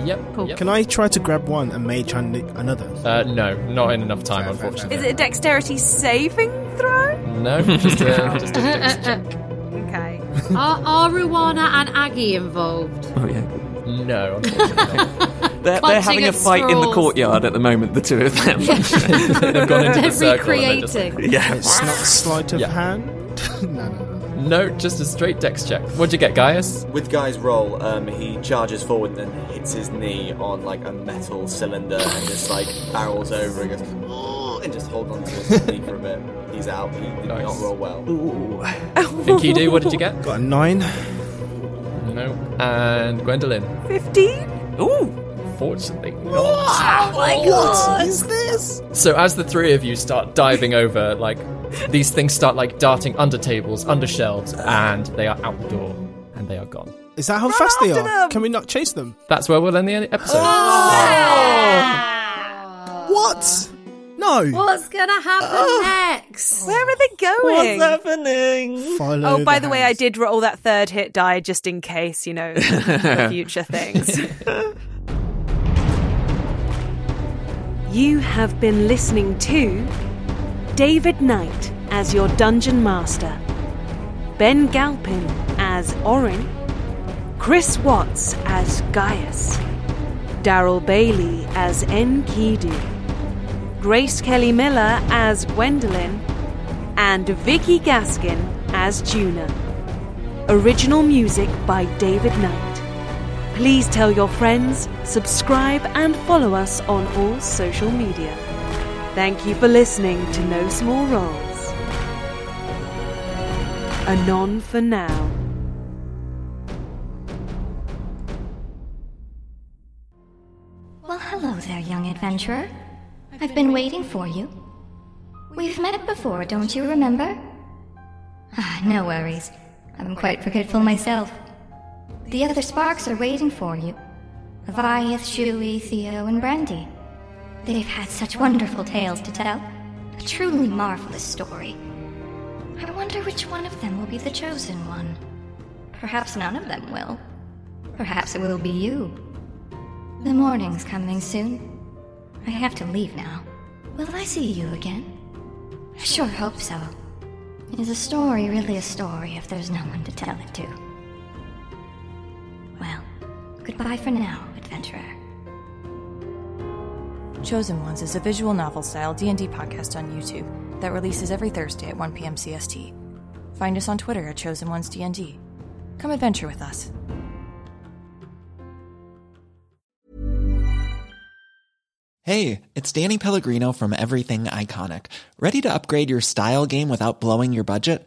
Yep. Cool. Can I try to grab one and mage hand it- another? Uh, no, not in enough time, Fair, fair, unfortunately. Is it a dexterity saving throw? No, just a, [laughs] just a [laughs] dex check. Okay. Are, are Ruana and Aggie involved? Oh, yeah. No, unfortunately not. [laughs] They're, they're having a at fight in the courtyard at the moment, the two of them. [laughs] They've gone into They're the circle and they're just like- recreating. yeah. It's not sleight of Yeah. hand. [laughs] no, no, no. No, just a straight dex check. What'd you get, Gaius? With Guy's roll, um, he charges forward and hits his knee on like a metal cylinder and just like barrels over and goes "Oh," and just holds on to his knee for a bit. He's out. He did Nice. not roll well. And Kidu, what did you get? Got a nine. No. And Gwendolyn? 15? Ooh. Fortunately not. Oh my god! is this? So as the three of you start diving over, like these things start like darting under tables, under shelves, and they are out the door and they are gone. Is that how fast they are? them. Can we not chase them? That's where we'll end the episode. Oh. What? No. What's gonna happen next? Where are they going? What's happening? Oh, Follow Oh, by the way, I hands. did roll that third hit die just in case, you know, for [laughs] future things. [laughs] you have been listening to David Knight as your dungeon master, Ben Galpin as Orin, Chris Watts as Gaius, Daryl Bailey as Enkidu, Grace Kelly Miller as Gwendolyn, and Vicky Gaskin as Juna. Original music by David Knight. Please tell your friends, subscribe, and follow us on all social media. Thank you for listening to No Small Roles. Anon for now. Well, hello there, young adventurer. I've been waiting for you. We've met before, don't you remember? Ah, no worries. I'm quite forgetful myself. The other sparks are waiting for you. Aviath, Shui, Theo, and Brandy. They've had such wonderful tales to tell. A truly marvelous story. I wonder which one of them will be the chosen one. Perhaps none of them will. Perhaps it will be you. The morning's coming soon. I have to leave now. Will I see you again? I sure hope so. Is a story really a story if there's no one to tell it to? Well, goodbye for now, adventurer. Chosen Ones is a visual novel style D&D podcast on YouTube that releases every Thursday at 1 p.m. CST. Find us on Twitter at Chosen Ones D&D. Come adventure with us. Hey, it's Danny Pellegrino from Everything Iconic. Ready to upgrade your style game without blowing your budget?